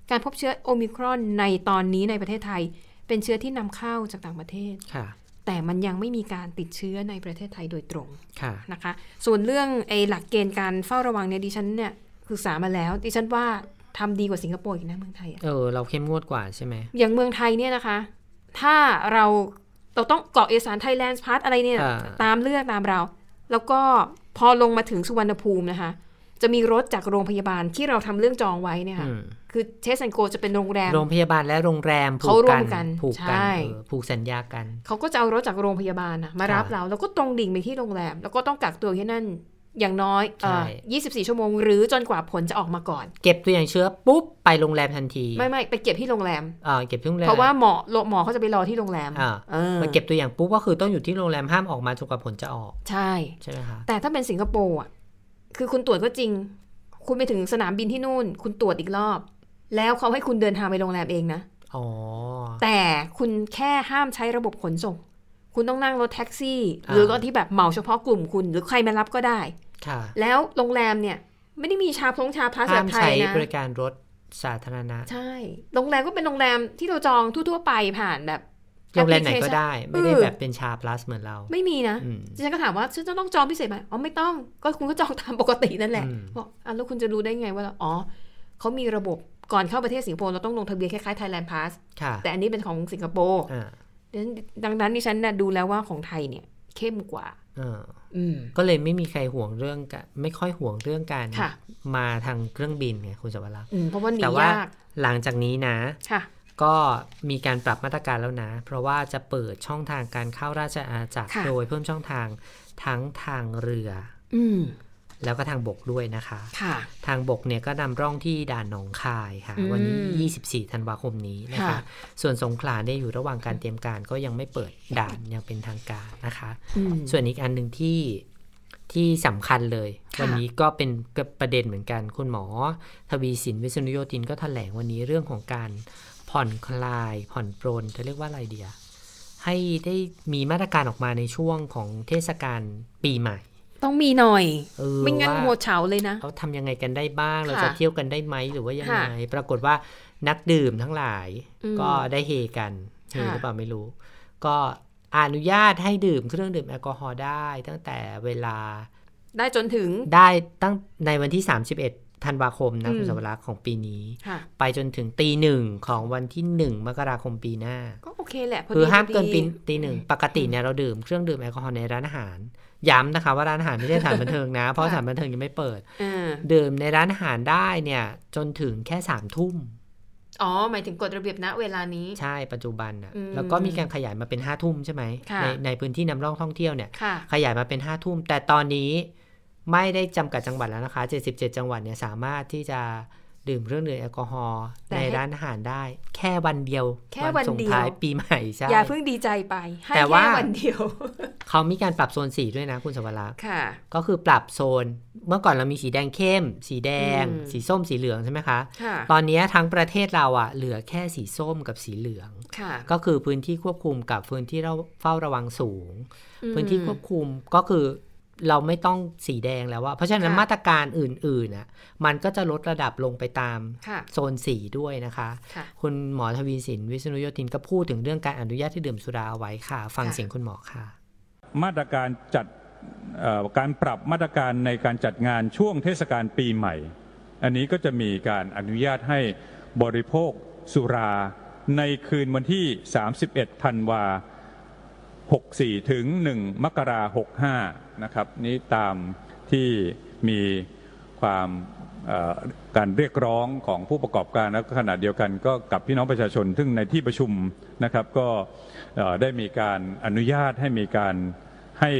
การพบเชื้อโอมิครอนในตอนนี้ในประเทศไทย เป็นเชื้อที่นำเข้าจากต่างประเทศค่ะ แต่มันยังไม่มีการติดเชื้อในประเทศไทยโดยตรงค่ะนะคะ ส่วนเรื่องไอ้หลักเกณฑ์การเฝ้าระวังเนี่ยดิฉันเนี่ยศึกษามาแล้ว ดิฉันว่าทำดีกว่าสิงคโปร์อีกนะเมืองไทยอะเออเราเข้มงวดกว่าใช่ไหมอย่างเมืองไทยเนี่ยนะคะ ถ้าเราเราต้องกรอกเอกสาร Thailand Pass อะไรเนี่ยอ่าตามเลือกตามเรา แล้วก็พอลงมาถึงสุวรรณภูมินะคะ จะมีรถจากโรงพยาบาลที่เราทำเรื่องจองไว้เนี่ยค่ะอืมคือ Test and Go จะเป็นโรงแรม โรงพยาบาลและโรงแรมผูเขากร่วกัมนกันผูกกันใช่เออผูกสัญญากัน เขาก็จะเอารถจากโรงพยาบาลนะมารับค่ะเรา แล้วก็ตรงดิ่งไปที่โรงแรม แล้วก็ต้องกักตัวที่นั่นอย่างน้อยเอ่อใช่24 ชั่วโมง หรือจนกว่าผลจะออกมาก่อน เก็บตัวอย่างเชื้อปุ๊บไปโรงแรมทันที ไม่ไม่ไปเก็บที่โรงแรมอ่าเก็บที่โรงแรม เพราะว่าหมอหมอเขาจะไปรอที่โรงแรมอ่าเออมาเก็บตัวอย่างปุ๊บก็คือต้องอยู่ที่โรงแรมห้ามออกมาจนกว่าผลจะออก ใช่ ใช่ไหมคะ แต่ถ้าเป็นสิงคโปร์อะ คือคุณตรวจก็จริง คุณไปถึงสนามบินที่นู่น คุณตรวจอีกรอบ แล้วเขาให้คุณเดินทางไปโรงแรมเองนะอ๋อแต่คุณแค่ห้ามใช้ระบบขนส่ง คุณต้องนั่งรถแท็กซี่อ่าหรือรถที่แบบเหมาเฉพาะกลุ่มคุณ หรือใครมารับก็ได้ค่ะแล้วโรงแรมเนี่ย ไม่ได้มีชาพงชาพาสแบห้ามบไทใช้ยนะบริการรถสาธารณะ ใช่ โรงแรมก็เป็นโรงแรมที่เราจองทั่ว ๆ ไปผ่านแบบ โรงแรมไหนก็ application ได้ ไม่ได้เออแบบเป็นชา plus เหมือนเรา ไม่มีนะอืมดิฉันก็ถามว่าฉันจะต้องจองพิเศษไหมอ๋อไม่ต้อง ก็คุณก็จองตามปกตินั่นแหละอืมบอกอะแล้วคุณจะรู้ได้ไงว่าเราอ๋อเขามีระบบก่อนเข้าประเทศสิงคโปร์เราต้องลงทะเบียนคล้ายๆ Thailand Pass ค่ะแต่อันนี้เป็นของสิงคโปร์อ่าดังนั้นดังนั้นดิฉันน่ะดูแล้วว่าของไทยเนี่ยเข้มกว่าเอออืมก็เลยไม่มีใครห่วงเรื่องกะไม่ค่อยห่วงเรื่องการค่ะมาทางเครื่องบินไงคุณสวรักษ์อืมเพราะว่าหนีแต่ว่ายากหลังจากนี้นะค่ะ ก็มีการปรับมาตรการแล้วนะ เพราะว่าจะเปิดช่องทางการเข้าราชอาณาจักรค่ะโดยเพิ่มช่องทางทั้งทางเรือ อืมแล้วก็ทางบกด้วยนะคะค่ะทางบกเนี่ยก็นำร่องที่ด่านหนองคายค่ะอืมวันนี้ 24 ธันวาคมนี้นะคะค่ะส่วนสงขลาเนี่ยอยู่ระหว่างการเตรียมการก็ยังไม่เปิดด่านอย่างเป็นทางการนะคะอืมส่วนอีกอันหนึ่งที่ที่สำคัญเลยค่ะวันนี้ก็เป็นประเด็นเหมือนกัน คุณหมอ ทวีสินวิษณุโยธินก็แถลงวันนี้เรื่องของการ ผ่อนคลาย ผ่อนปรนจะเรียกว่าอะไรเดียให้ได้มีมาตรการออกมาในช่วงของเทศกาลปีใหม่ ต้องมีหน่อยเออไม่งั้นว่าหัวเฉาเลยนะเขาทำยังไงกันได้บ้าง เราค่ะจะเที่ยวกันได้ไหมหรือว่ายังค่ะไง ปรากฏว่านักดื่มทั้งหลายอืมก็ได้เฮกันเฮค่ะหรือเปล่าไม่รู้ ก็อนุญาตให้ดื่มเครื่องดื่มแอลกอฮอล์ได้ตั้งแต่เวลา ได้จนถึงได้ตั้งในวันที่ 31 ธันวาคมนะอืมคุณสวรักษ์ของปีนี้ค่ะไปจนถึงตีหนึ่งของวันที่หนึ่งมกราคมปีหน้า ก็โอเคแหละพคือดีห้ามพดีเกินปีตีหนึ่งปกติเนี่ยเราดื่มเครื่องดื่มแอลกอฮอล์ในร้านอาหาร ย้ำนะคะว่าร้านอาหารไม่ใช่สถานบันเทิงนะ เพราะสถานบันเทิงยังไม่เปิดเออดื่มในร้านอาหารได้เนี่ย จนถึงแค่สามทุ่มอ๋อ หมายถึงกฎระเบียบณเวลานี้ ใช่ปัจจุบันอะอืมแล้วก็มีการขยายมาเป็นห้าทุ่มใช่ไหมค่ะในในพื้นที่นำร่องท่องเที่ยวเนี่ยค่ะขยายมาเป็นห้าทุ่มแต่ตอนนี้ ไม่ได้จำกัดจังหวัดแล้วนะคะ 77 จังหวัดเนี่ยสามารถที่จะดื่มเครื่องดื่มแอลกอฮอล์แต่ในให้ร้านอาหารได้ แค่วันเดียว แค่วันส่งเดียวท้ายปีใหม่ใช่อย่าเพิ่งดีใจไปให้แต่ว่าแค่วันเดียว เขามีการปรับโซนสีด้วยนะคุณสวรักษ์ค่ะ ก็คือปรับโซนเมื่อก่อนเรามีสีแดงเข้ม สีแดงอืมสีส้มสีเหลืองใช่ไหมคะค่ะตอนนี้ทั้งประเทศเราอะเหลือแค่สีส้มกับสีเหลืองค่ะก็คือพื้นที่ควบคุมกับพื้นที่เราเฝ้าระวังสูงอืมพื้นที่ควบคุมก็คือ เราไม่ต้องสีแดงแล้วว่าเพราะฉะนั้นค่ะมาตรการอื่นๆน่ะมันก็จะลดระดับลงไปตามค่ะโซนสีด้วยนะคะค่ะคุณหมอทวีสินวิษณุโยธินก็พูดถึงเรื่องการอนุญาตให้ดื่มสุราเอาไว้ค่ะ ฟังค่ะเสียงคุณหมอค่ะ มาตรการจัดเอ่อการปรับมาตรการในการจัดงานช่วงเทศกาลปีใหม่ อันนี้ก็จะมีการอนุญาตให้บริโภคสุราในคืนวันที่ 31 ธันวา 64 ถึง 1 มกรา65นะครับนี้ตามที่มีความการเรียกร้องของผู้ประกอบการและขณะเดียวกันก็กับพี่น้องประชาชน ซึ่งในที่ประชุมนะครับก็ได้มีการอนุญาตให้มีการให้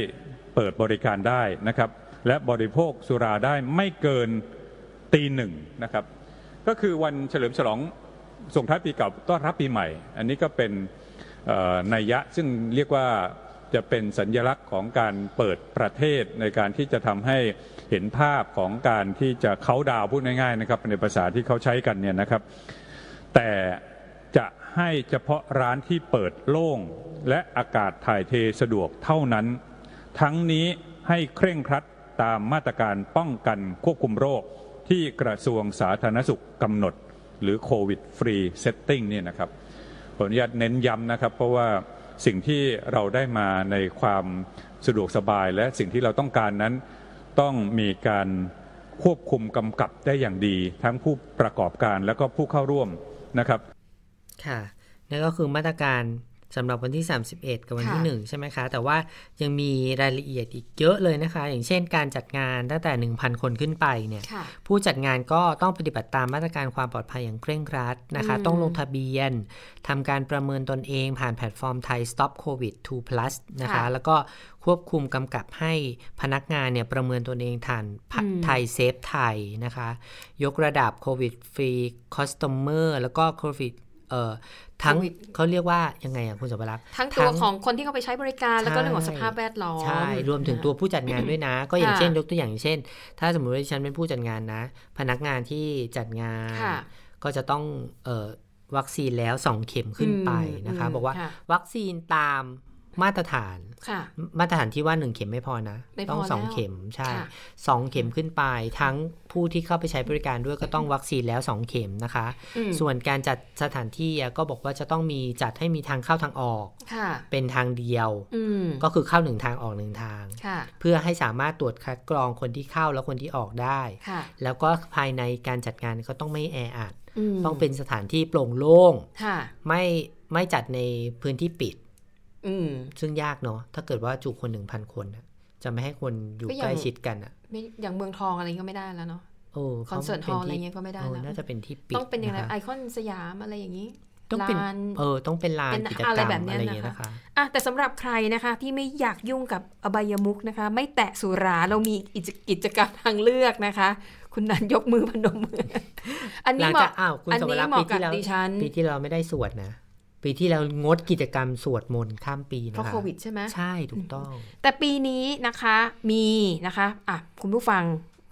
เปิดบริการได้นะครับ และบริโภคสุราได้ไม่เกินตีหนึ่งนะครับ ก็คือวันเฉลิมฉลองส่งท้ายปีเก่าต้อนรับปีใหม่ อันนี้ก็เป็น นัยยะซึ่งเรียกว่าจะเป็นสัญญลักษณ์ของการเปิดประเทศในการที่จะทำให้เห็นภาพของการที่จะเขาดาวพูดง่ายๆนะครับ ในภาษาที่เขาใช้กันเนี่ยนะครับ แต่จะให้เฉพาะร้านที่เปิดโล่งและอากาศถ่ายเทสะดวกเท่านั้น ทั้งนี้ให้เคร่งครัดตามมาตรการป้องกันควบคุมโรคที่กระทรวงสาธารณสุขกำหนด หรือ COVID Free Setting เนี่ยนะครับ ขออนุญาตเน้นย้ำนะครับ เพราะว่าสิ่งที่เราได้มาในความสะดวกสบายและสิ่งที่เราต้องการนั้นต้องมีการควบคุมกำกับได้อย่างดี ทั้งผู้ประกอบการและก็ผู้เข้าร่วมนะครับ ค่ะนั่นก็คือมาตรการ สำหรับวันที่ 31 กับวันที่ค่ะ1ใช่ไหมคะ แต่ว่ายังมีรายละเอียดอีกเยอะเลยนะคะ อย่างเช่นการจัดงานตั้งแต่ 1,000 คนขึ้นไปเนี่ยค่ะผู้จัดงานก็ต้องปฏิบัติตามมาตรการความปลอดภัยอย่างเคร่งครัดนะคะอืมต้องลงทะเบียนทำการประเมินตนเองผ่านแพลตฟอร์มไทย Stop COVID 2 plus นะคะ แล้วก็ควบคุมกำกับให้พนักงานเนี่ยประเมินตนเองผ่านไทย Save ไทยนะคะ ยกระดับโควิดฟรีคอสต o เมอร์แล้วก็โควิดเอ่อ ทั้งโควิดเขาเรียกว่ายังไงอะคุณสมรักษ์ทั้งตัวของคนที่เข้าไปใช้บริการแล้วก็ใช่เรื่องของสภาพแวดล้อมใช่รวมถึงตัวผู้จัดงานด้วยนะ ก็อย่างค่ะเช่นยกตัวอย่างเช่น ถ้าสมมติว่าดิฉันเป็นผู้จัดงานนะ พนักงานที่จัดงานค่ะก็จะต้องเอ่อวัคซีนแล้ว 2 เข็มขึ้นไปนะคะอืมบอกว่าค่ะวัคซีนตาม มาตรฐานค่ะมาตรฐานที่ว่า1เข็มไม่พอนะไม่พอต้องสองแล้วเข็มใช่ค่ะสองเข็มขึ้นไป ทั้งผู้ที่เข้าไปใช้บริการด้วยก็ต้องวัคซีนแล้ว2เข็มนะคะอืมส่วนการจัดสถานที่อะก็บอกว่าจะต้องมีจัดให้มีทางเข้าทางออกค่ะเป็นทางเดียวอืมก็คือเข้าหนึ่งทางออกหนึ่งทางค่ะเพื่อให้สามารถตรวจคัดกรองคนที่เข้าและคนที่ออกได้ค่ะแล้วก็ภายในการจัดงานก็ต้องไม่แออัดมต้องเป็นสถานที่โปร่งโล่งค่ะไม่ไม่จัดในพื้นที่ปิด อืมซึ่งยากเนาะถ้าเกิดว่าจุคนหนึ่งพันคนน่ะจะไม่ให้คนอยู่ก็ยังใกล้ชิดกันอะไม่อย่างเมืองทองอะไรก็ไม่ได้แล้วเนาะโอ้คอนเสิร์ตฮอลล์อะไรเงี้ยก็ไม่ได้เออแล้วน่าจะเป็นที่ปิดต้องเป็นอย่างไระคะไอคอนสยามอะไรอย่างนี้ต้องเป็นลานเออต้องเป็นลานเป็นกิจกรรอะไรมแบบเนี้ยอะไรอย่างเงี้ยนะคะนะคะอะแต่สำหรับใครนะคะที่ไม่อยากยุ่งกับอบายมุกนะคะ ไม่แตะสุราเรามีกิจกิจกรรมทางเลือกนะคะ คุณนันยกมือพนมมืออันหนี้ลังเหมาะจากอ้าวคุณอันสวนี้รักษ์เหมาะปีที่แล้วกับดิฉันปีที่เราไม่ได้สวดนะ ปีที่แล้วงดกิจกรรมสวดมนต์ข้ามปีนะคะเพราะโควิดใช่ไหมใช่ถูกต้อง แต่ปีนี้นะคะมีนะคะอะคุณผู้ฟัง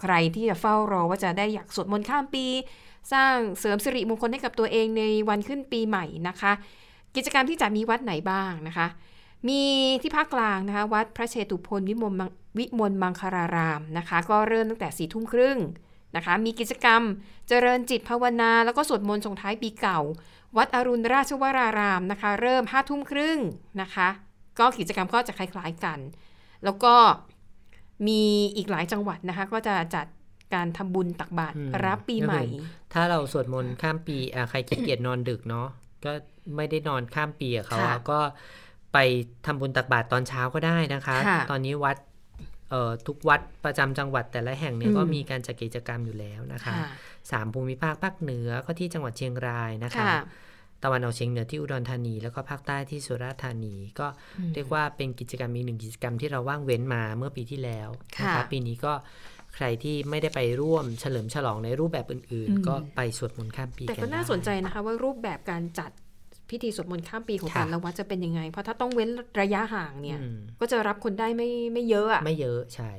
ใครที่จะเฝ้ารอว่าจะได้อยากสวดมนต์ข้ามปี สร้างเสริมสิริมงคลให้กับตัวเองในวันขึ้นปีใหม่นะคะ กิจกรรมที่จะมีวัดไหนบ้างนะคะ มีที่ภาคกลางนะคะ วัดพระเชตุพนวิมลมังวิมลมังคารารามนะคะ ก็เริ่มตั้งแต่สี่ทุ่มครึ่งนะคะ มีกิจกรรมเจริญจิตภาวนา แล้วก็สวดมนต์ส่งท้ายปีเก่า วัดอรุณราชวรารามนะคะ เริ่มห้าทุ่มครึ่งนะคะ ก็กิจกรรมก็จะคล้ายๆกัน แล้วก็มีอีกหลายจังหวัดนะคะ ก็จะจัดการทำบุญตักบาตรอืมรับปีใหม่ก็คือถ้าเราสวดมนต์ข้ามปีอะใครขี้เกียจนอนดึกเนาะก็ไม่ได้นอนข้ามปีกับเขาค่ะอะก็ไปทำบุญตักบาตรตอนเช้าก็ได้นะคะค่ะตอนนี้วัดเอ่อ ทุกวัดประจำจังหวัดแต่ละแห่งเนี่ยอืมก็มีการจัดกิจกรรมอยู่แล้วนะคะค่ะสามภูมิภาคภาคเหนือก็ที่จังหวัดเชียงรายนะคะค่ะตะวันออกเฉียงเหนือที่อุดรธานี แล้วก็ภาคใต้ที่สุราษฎร์ธานี ก็เรียกว่าเป็นกิจกรรมอีกหนึ่งกิจกรรมที่เราว่างเว้นมาเมื่อปีที่แล้วนะค่ะคะปีนี้ก็ใครที่ไม่ได้ไปร่วมเฉลิมฉลองในรูปแบบอื่นอืมๆก็ไปสวดมนต์ข้ามปีแต่กันก็น่าได้สนใจนะคะว่ารูปแบบการจัด พิธีสวดมนต์ข้ามปีของค่ะแต่ละวัดจะเป็นยังไง เพราะถ้าต้องเว้นระยะห่างเนี่ยอืมก็จะรับคนได้ไม่ไม่เยอะอะไม่เยอะใช่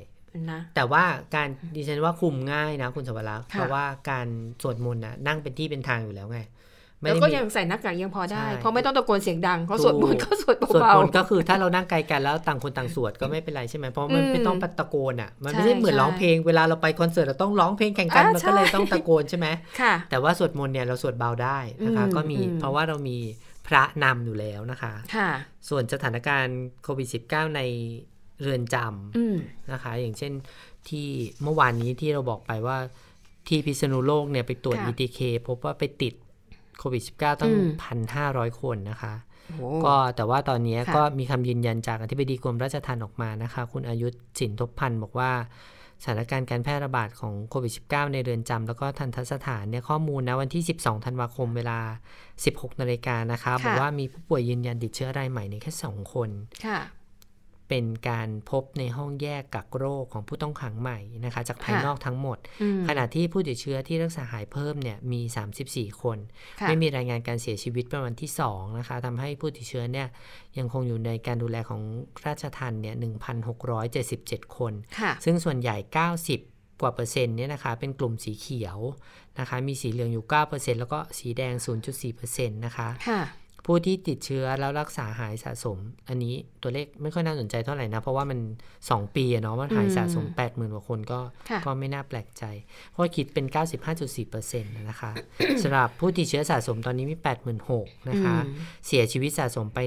นะแต่ว่าการดิฉันว่าคุมง่ายนะคุณสวรักษ์ค่ะเพราะว่าการสวดมนต์นะนั่งเป็นที่เป็นทางอยู่แล้วไงไม่ แล้วได้ก็มียังใส่หน้ากากยังพอได้ใช่เพราะไม่ต้องตะโกนเสียงดังเพราะถูกสวดมนต์ก็สวดสวดเบามนต์ก็คือถ้าเรานั่งไกลกันแล้วต่างคนต่างสวดก็ไม่เป็นไรใช่ไหมเพราะมันอืมไม่ต้องตะโกนอะ มันใช่ไม่ใช่เหมือนใช่ร้องเพลงเวลาเราไปคอนเสิร์ตเราต้องร้องเพลงแข่งกันอ่ามันก็เลยใช่ต้องตะโกนใช่ไหมๆค่ะแต่ว่าสวดมนต์เนี่ยเราสวดเบาได้นะคะอืมก็มีอืมเพราะว่าเรามีพระนำอยู่แล้วนะคะค่ะส่วนสถานการณ์โควิด -19 ในเรือนจอืมำนะคะ อย่างเช่นที่เมื่อวานนี้ที่เราบอกไปว่าที่พิษณุโลกเนี่ยไปตรวจค่ะ ETK พบว่าไปติด โควิด -19 ตั้งอืมพันห้าร้อยคนนะคะโอ้โหก็แต่ว่าตอนนี้ค่ะก็มีคำยืนยันจากอธิบดีกรมราชทัณฑ์ออกมานะคะ คุณอายุสินทบพันธ์บอกว่าสถานการณ์การแพร่ระบาดของโควิด -19 ในเรือนจำแล้วก็ทันทสถานเนี่ยข้อมูลนะวันที่ 12 ธันวาคมเวลา 16 นาฬิกานะคะ บอกว่ามีผู้ป่วยยืนยันติดเชื้อรายใหม่ในแค่ 2 คนค่ะ เป็นการพบในห้องแยกกักโรคของผู้ต้องขังใหม่นะคะ จากภายค่ะนอกทั้งหมดอืมขณะที่ผู้ติดเชื้อที่รักษาหายเพิ่มเนี่ยมี 34 คนค่ะไม่มีรายงานการเสียชีวิตเป็นวันที่2นะคะทำให้ผู้ติดเชื้อเนี่ยยังคงอยู่ในการดูแลของราชทันเนี่ย 1,677 คนค่ะซึ่งส่วนใหญ่ 90กว่าเปอร์เซ็นต์เนี่ยนะคะเป็นกลุ่มสีเขียวนะคะมีสีเหลืองอยู่ 9%แล้วก็สีแดง 0.4%นะคะค่ะ ผู้ที่ติดเชื้อแล้วรักษาหายสะสม อันนี้ตัวเลขไม่ค่อยน่าสนใจเท่าไหร่นะ เพราะว่ามัน 2 ปีอะเนาะมันหายสะสม 80,000กว่าคนก็ค่ะก็ไม่น่าแปลกใจ เพราะคิดเป็น 95.4%นะคะสำหรับผู้ติดเชื้อสะสมตอนนี้มี 86,000นะคะอืมเสียชีวิตสะสมไป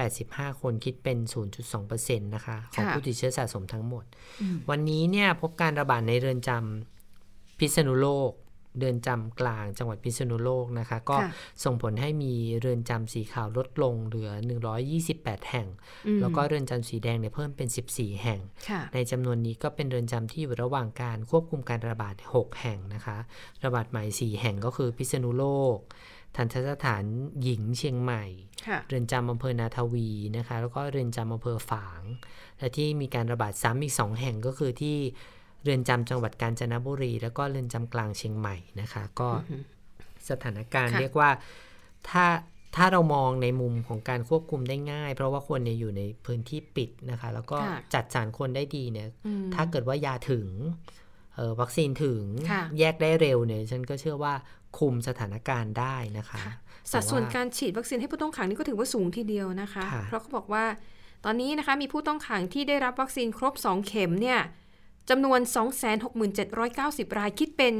185 คนคิดเป็น 0.2%นะคะของค่ะผู้ติดเชื้อสะสมทั้งหมดอืมวันนี้เนี่ยพบการระบาดในเรือนจำพิษณุโลก เรือนจำกลางจังหวัดพิษณุโลกนะคะ ก็ค่ะส่งผลให้มีเรือนจำสีขาวลดลงเหลือ 128 แห่งอืมแล้วก็เรือนจำสีแดงเนี่ยเพิ่มเป็น 14 แห่งค่ะในจำนวนนี้ก็เป็นเรือนจำที่อยู่ระหว่างการควบคุมการระบาด 6 แห่งนะคะ ระบาดใหม่ 4 แห่งก็คือพิษณุโลก ทันทสถานหญิงเชียงใหม่ค่ะเรือนจำอำเภอนาทวีนะคะ แล้วก็เรือนจำอำเภอฝาง และที่มีการระบาดซ้ำอีก 2 แห่งก็คือที่ เรือนจำจังหวัดกาญจนบุรี แล้วก็เรือนจำกลางเชียงใหม่นะคะ ก็สถานการณ์ค่ะเรียกว่าถ้าถ้าเรามองในมุมของการควบคุมได้ง่าย เพราะว่าคนเนี่ยอยู่ในพื้นที่ปิดนะคะ แล้วก็ค่ะจัดสรรคนได้ดีเนี่ยอืมถ้าเกิดว่ายาถึงเอ่อวัคซีนถึงค่ะแยกได้เร็วเนี่ย ฉันก็เชื่อว่าคุมสถานการณ์ได้นะคะค่ะสัดส่วนแต่การฉีดวัคซีนให้ผู้ต้องขังนี่ก็ถือว่าสูงทีเดียวนะคะค่ะเพราะเขาบอกว่าตอนนี้นะคะมีผู้ต้องขังที่ได้รับวัคซีนครบ 2 เข็มเนี่ย จำนวน 267,990 รายคิดเป็น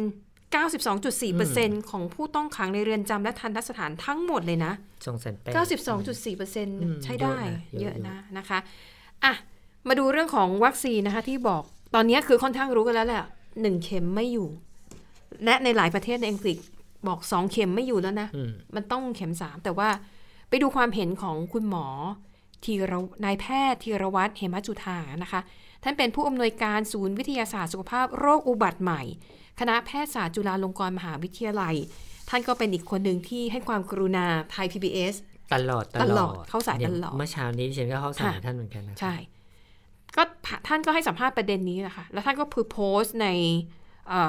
92.4%ของผู้ต้องขังในเรือนจำและทันตสถานทั้งหมดเลยนะสองแสนแปด92.4%ใช้ได้เยเยอะอะนะนะนะคะอะมาดูเรื่องของวัคซีนนะคะที่บอกตอนนี้คือค่อนข้างรู้กันแล้วแหละหนึ่งเข็มไม่อยู่ และในหลายประเทศในอังกฤษบอกสองเข็มไม่อยู่แล้วนะอืมมันต้องเข็มสามแต่ว่าไปดูความเห็นของคุณหมอทีรนายแพทย์ธีรวัตรเหมจุธานะคะ ท่านเป็นผู้อำนวยการศูนย์วิทยาศาสตร์สุขภาพโรคอุบัติใหม่ คณะแพทยศาสตร์จุฬาลงกรณ์มหาวิทยาลัย ท่านก็เป็นอีกคนหนึ่งที่ให้ความกรุณาไทย PBS ตลอดตลอดเข้าสายตลอด เมื่อเช้านี้ดิฉันก็เข้าสายค่ะท่านเหมือนกันนะใช่ ก็ท่านก็ให้สัมภาษณ์ประเด็นนี้นะคะแล้วท่านก็คือโพสต์ใน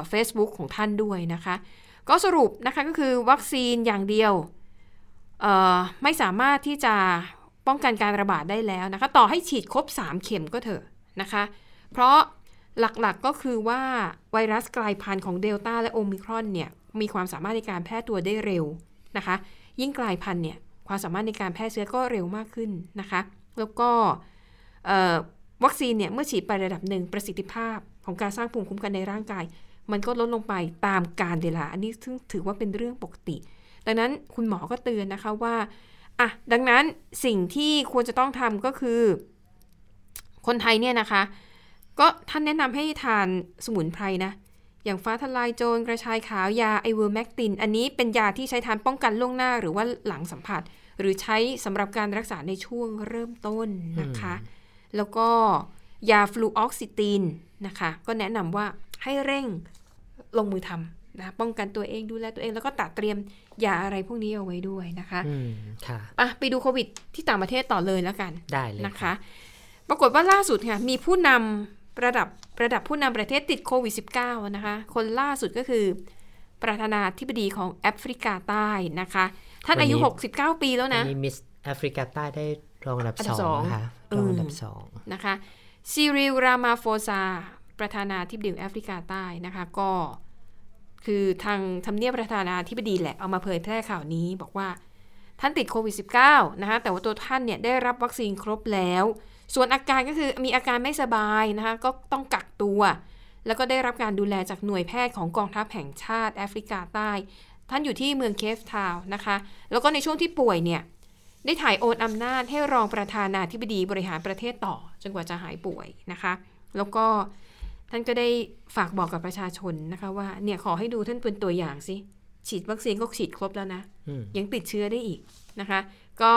เฟซบุ๊กของท่านด้วยนะคะ ก็สรุปนะคะก็คือวัคซีนอย่างเดียวเอ่อไม่สามารถที่จะป้องกันการระบาดได้แล้วนะคะ ต่อให้ฉีดครบ 3 เข็มก็เถอะ นะคะ เพราะหลักๆก็คือว่าไวรัสกลายพันธุ์ของเดลต้าและโอมิครอนเนี่ยมีความสามารถในการแพร่ตัวได้เร็วนะคะ ยิ่งกลายพันธุ์เนี่ยความสามารถในการแพร่เชื้อก็เร็วมากขึ้นนะคะ แล้วก็วัคซีนเนี่ยเมื่อฉีดไประดับหนึ่งประสิทธิภาพของการสร้างภูมิคุ้มกันในร่างกาย มันก็ลดลงไปตามกาลเวลา อันนี้ซึ่งถือว่าเป็นเรื่องปกติ ดังนั้นคุณหมอก็เตือนนะคะว่าอะดังนั้นสิ่งที่ควรจะต้องทำก็คือ คนไทยเนี่ยนะคะ ก็ท่านแนะนำให้ทานสมุนไพรนะ อย่างฟ้าทลายโจรกระชายขาวยาไอเวอร์เมกติน อันนี้เป็นยาที่ใช้ทานป้องกันล่วงหน้าหรือว่าหลังสัมผัส หรือใช้สำหรับการรักษาในช่วงเริ่มต้นนะคะ แล้วก็ยาฟลูออกซิตินนะคะ ก็แนะนำว่าให้เร่งลงมือทำนะป้องกันตัวเองดูแลตัวเอง แล้วก็ตัดเตรียมยาอะไรพวกนี้เอาไว้ด้วยนะคะอืมค่ะอะไปดูโควิดที่ต่างประเทศต่อเลยแล้วกันได้เลยนะคะ ปรากฏว่าล่าสุดค่ะมีผู้นำระดับระดับผู้นำประเทศติดโควิด -19 นะคะ คนล่าสุดก็คือ ประธานาธิบดีของแอฟริกาใต้นะคะ ท่านอายุ 69 ปีแล้วอันะนนี้มิสแอฟริกาใต้ได้รองอันดับอันดัสบองสองนะคะอืรมองอันดับสองนะคะซีริลรามาโฟซา ประธานาธิบดีของแอฟริกาใต้นะคะ ก็คือทางทำเนียบประธานาธิบดีแหละเอามาเผยแพร่ข่าวนี้บอกว่าท่านติดโควิด -19 นะคะแต่ว่าตัวท่านเนี่ยได้รับวัคซีนครบแล้ว ส่วนอาการก็คือมีอาการไม่สบายนะคะก็ต้องกักตัว แล้วก็ได้รับการดูแลจากหน่วยแพทย์ของกองทัพแห่งชาติแอฟริกาใต้ ท่านอยู่ที่เมืองเคฟทาวน์นะคะ แล้วก็ในช่วงที่ป่วยเนี่ยได้ถ่ายโอนอำนาจให้รองประธานาธิบดีบริหารประเทศต่อ จนกว่าจะหายป่วยนะคะ แล้วก็ท่านก็ได้ฝากบอกกับประชาชนนะคะว่าเนี่ยขอให้ดูท่านเป็นตัวอย่างสิฉีดวัคซีนก็ฉีดครบแล้วนะอืมยังติดเชื้อได้อีกนะคะ ก็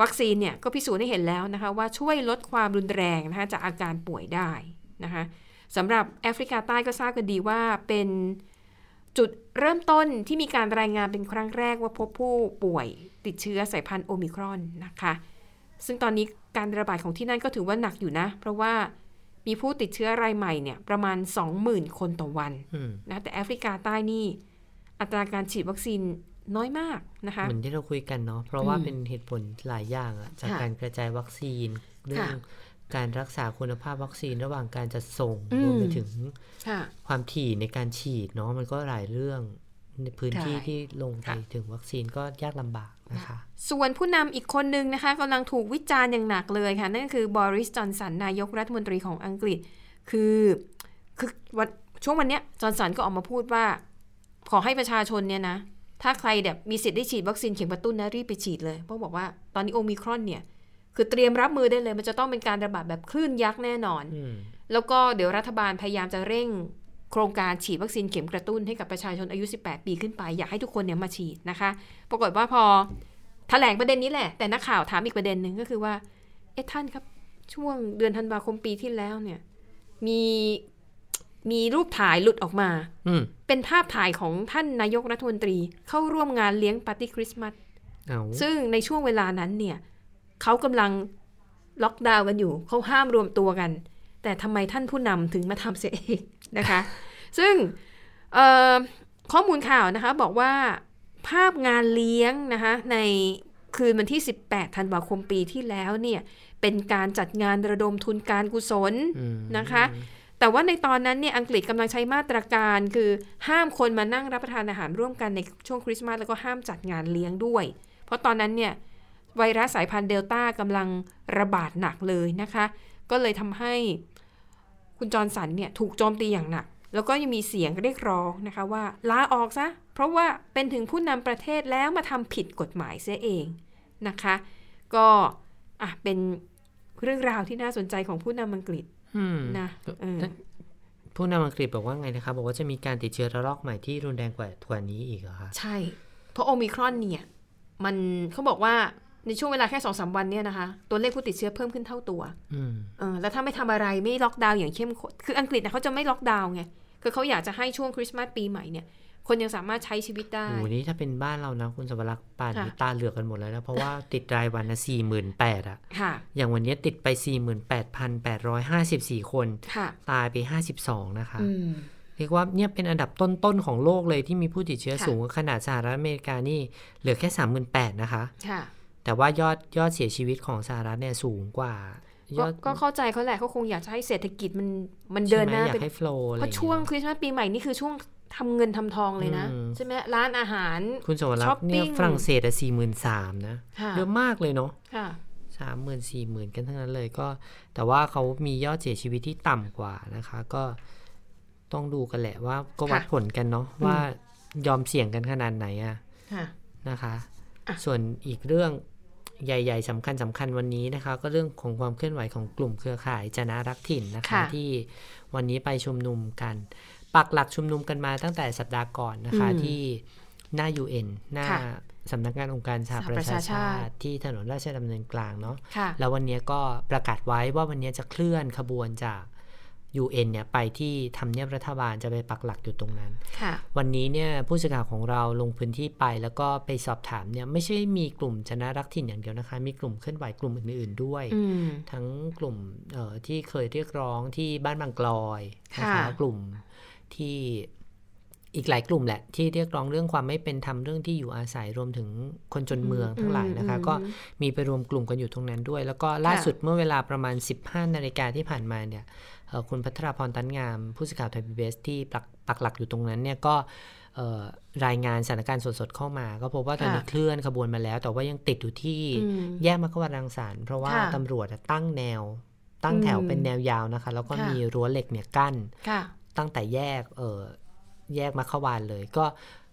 วัคซีนเนี่ยก็พิสูจน์ให้เห็นแล้วนะคะว่าช่วยลดความรุนแรงนะคะจากอาการป่วยได้นะคะสำหรับแอฟริกาใต้ก็ทราบกันดีว่าเป็นจุดเริ่มต้นที่มีการรายงานเป็นครั้งแรกว่าพบผู้ป่วยติดเชื้อสายพันธุ์โอมิครอนนะคะ ซึ่งตอนนี้การระบาดของที่นั่นก็ถือว่าหนักอยู่นะ เพราะว่ามีผู้ติดเชื้อรายใหม่เนี่ยประมาณ 20,000 คนต่อวันนะแต่แอฟริกาใต้นี่อัตราการฉีดวัคซีน น้อยมากนะคะเหมือนที่เราคุยกันเนาะเพราะว่าอืมเป็นเหตุผลหลายอย่างอะจากค่ะการกระจายวัคซีนเรื่องค่ะการรักษาคุณภาพวัคซีนระหว่างการจัดส่งอืมรวมไปถึงค่ะความถี่ในการฉีดเนาะมันก็หลายเรื่องในพื้นที่ใช่ที่ลงไปค่ะถึงวัคซีนก็ยากลำบากนะคะส่วนผู้นำอีกคนนึงนะคะกำลังถูกวิจารณ์อย่างหนักเลยค่ะ นั่นก็คือบอริสจอนสันนายกรัฐมนตรีของอังกฤษ คือคือวันช่วงวันเนี้ยจอนสันก็ออกมาพูดว่า ขอให้ประชาชนเนี่ยนะ ถ้าใครแบบมีสิทธิ์ได้ฉีดวัคซีนเข็มกระตุ้นนะรีบไปฉีดเลย เพราะบอกว่าตอนนี้โอมิครอนเนี่ย คือเตรียมรับมือได้เลย มันจะต้องเป็นการระบาดแบบคลื่นยักษ์แน่นอนอืมแล้วก็เดี๋ยวรัฐบาลพยายามจะเร่งโครงการฉีดวัคซีนเข็มกระตุ้นให้กับประชาชนอายุ 18 ปีขึ้นไป อยากให้ทุกคนเนี่ยมาฉีดนะคะ ปรากฏว่าพอแถลงประเด็นนี้แหละ แต่นักข่าวถามอีกประเด็นหนึ่งก็คือว่า เอ๊ะท่านครับ ช่วงเดือนธันวาคมปีที่แล้วเนี่ย มี มีรูปถ่ายหลุดออกมาอืมเป็นภาพถ่ายของท่านนายกรัฐมนตรี เข้าร่วมงานเลี้ยงปาร์ตี้คริสต์มาสเอาซึ่งในช่วงเวลานั้นเนี่ยเขากำลังล็อกดาวน์กันอยู่เขาห้ามรวมตัวกัน แต่ทำไมท่านผู้นำถึงมาทำเสียเองนะคะ ซึ่งเอ่อข้อมูลข่าวนะคะบอกว่าภาพงานเลี้ยงนะคะในคืนวันที่ 18 ธันวาคมปีที่แล้วเนี่ยเป็นการจัดงานระดมทุนการกุศลอืมนะคะ แต่ว่าในตอนนั้นเนี่ยอังกฤษกำลังใช้มาตรการ คือห้ามคนมานั่งรับประทานอาหารร่วมกันในช่วงคริสต์มาสแล้วก็ห้ามจัดงานเลี้ยงด้วย เพราะตอนนั้นเนี่ยไวรัสสายพันธุ์เดลต้ากำลังระบาดหนักเลยนะคะ ก็เลยทำให้คุณจอร์นสันเนี่ยถูกโจมตีอย่างหนัก แล้วก็ยังมีเสียงเรียกร้องนะคะว่าลาออกซะ เพราะว่าเป็นถึงผู้นำประเทศแล้วมาทำผิดกฎหมายเสียเองนะคะ ก็อะเป็น เรื่องราวที่น่าสนใจของผู้นำอังกฤษอืมนะเออผู้นำอังกฤษบอกว่าไงนะครับบอกว่าจะมีการติดเชื้อระลอกใหม่ที่รุนแรงกว่ากว่านี้อีกเหรอคะใช่ เพราะโอมิครอนเนี่ย มันเขาบอกว่าในช่วงเวลาแค่สองสามวันเนี่ยนะคะ ตัวเลขผู้ติดเชื้อเพิ่มขึ้นเท่าตัวอืมเออแล้วถ้าไม่ทำอะไรไม่ล็อกดาวน์อย่างเข้มข้นคืออังกฤษนะเขาจะไม่ล็อกดาวน์ไงคือเขาอยากจะให้ช่วงคริสต์มาสปีใหม่เนี่ย คนยังสามารถใช้ชีวิตได้โอ้โหนี่ถ้าเป็นบ้านเรานะ คุณสวรักษ์ป่านนี้ค่ะตาเหลือกกันหมดแล้วนะ เพราะว่าติดรายวันนะสี่หมื่นแปดอะค่ะอย่างวันนี้ติดไปสี่หมื่นแปดพันแปดร้อยห้าสิบสี่คนค่ะตายไปห้าสิบสองนะคะอืมเรียกว่าเนี่ยเป็นอันดับต้นๆของโลกเลยที่มีผู้ติดเชื้อค่ะสูงขนาดสหรัฐอเมริกานี่เหลือแค่สามหมื่นแปดนะคะค่ะแต่ว่ายอดยอดเสียชีวิตของสหรัฐเนี่ยสูงกว่าย ก็อดก็เข้าใจเขาแหละเขาคงอยากจะให้เศรษฐกิจมันมันเดินหน้าใช่ไมอยาเป็นกให้โฟล์อะไรเพราะช่วงคริสต์มาสปีใหม่นี่คือช่วงทำเงินทำทองเลยนะอืมใช่ไหมร้านอาหารคุณสวรัช้กอปษ์เนี่ยปิ้งฝรั่งเศสอะสี่หมื่นสามนะค่ะเยอะมากเลยเนาะค่ะสามหมื่นสี่หมื่นกันทั้งนั้นเลยก็ แต่ว่าเขามียอดเสียชีวิตที่ต่ำกว่านะคะ ก็ต้องดูกันแหละว่าก็วัดค่ะผลกันเนาะว่ายอมเสี่ยงกันขนาดไหนอะค่ะนะคะอะส่วนอีกเรื่อง ใหญ่ ๆสำคัญสำคัญวันนี้นะคะ ก็เรื่องของความเคลื่อนไหวของกลุ่มเครือข่ายจนะรักถิ่นนะคะค่ะที่วันนี้ไปชุมนุมกัน ปักหลักชุมนุมกันมาตั้งแต่สัปดาห์ก่อนนะคะอืมที่หน้า UN หน้าค่ะสำนักงานองค์การสหสหปประระชาชาชาชาติติที่ถนนราชดำเนินกลางเนาะค่ะแล้ววันนี้ก็ประกาศไว้ว่าวันนี้จะเคลื่อนขบวนจาก UN เนี่ยไปที่ทำเนียบรัฐบาลจะไปปักหลักอยู่ตรงนั้นค่ะวันนี้เนี่ยผู้สื่อข่าวของเราลงพื้นที่ไป แล้วก็ไปสอบถามเนี่ยไม่ใช่มีกลุ่มชนะรักถิ่นอย่างเดียวนะคะ มีกลุ่มเคลื่อนไหวกลุ่มอื่น ๆด้วยอืมทั้งกลุ่มเอ่อที่เคยเรียกร้องที่บ้านบางกลอยนะคะค่ะกลุ่มที่อีกหลายกลุ่มแหละ ที่เรียกร้องเรื่องความไม่เป็นธรรมเรื่องที่อยู่อาศัยรวมถึงคนจนเมืองทั้งหลายนะคะอืมก็มีไปรวมกลุ่มกันอยู่ตรงนั้นด้วย แล้วก็ล่าค่ะสุดเมื่อเวลาประมาณ 15 นาฬิกาที่ผ่านมาเนี่ยเอ่อ คุณพัทรพรตันงามผู้สื่อข่าวไทยพีบีที่ปักปักหลักอยู่ตรงนั้นเนี่ยก็เอ่อรายงานสถานการณ์สดๆเข้ามา ก็พบว่าตอนนี้ค่ะเคลื่อนขบวนมาแล้ว แต่ว่ายังติดอยู่ที่อืมแยกมควันรังสรรค์เพราะว่าค่ะตำรวจอะตั้งแนว ตั้งแถวอืมเป็นแนวยาวนะคะ แล้วก็ค่ะมีรั้วเหล็กเนี่ยกั้นค่ะตั้งแต่แยกเออแยกมควานเลย ก็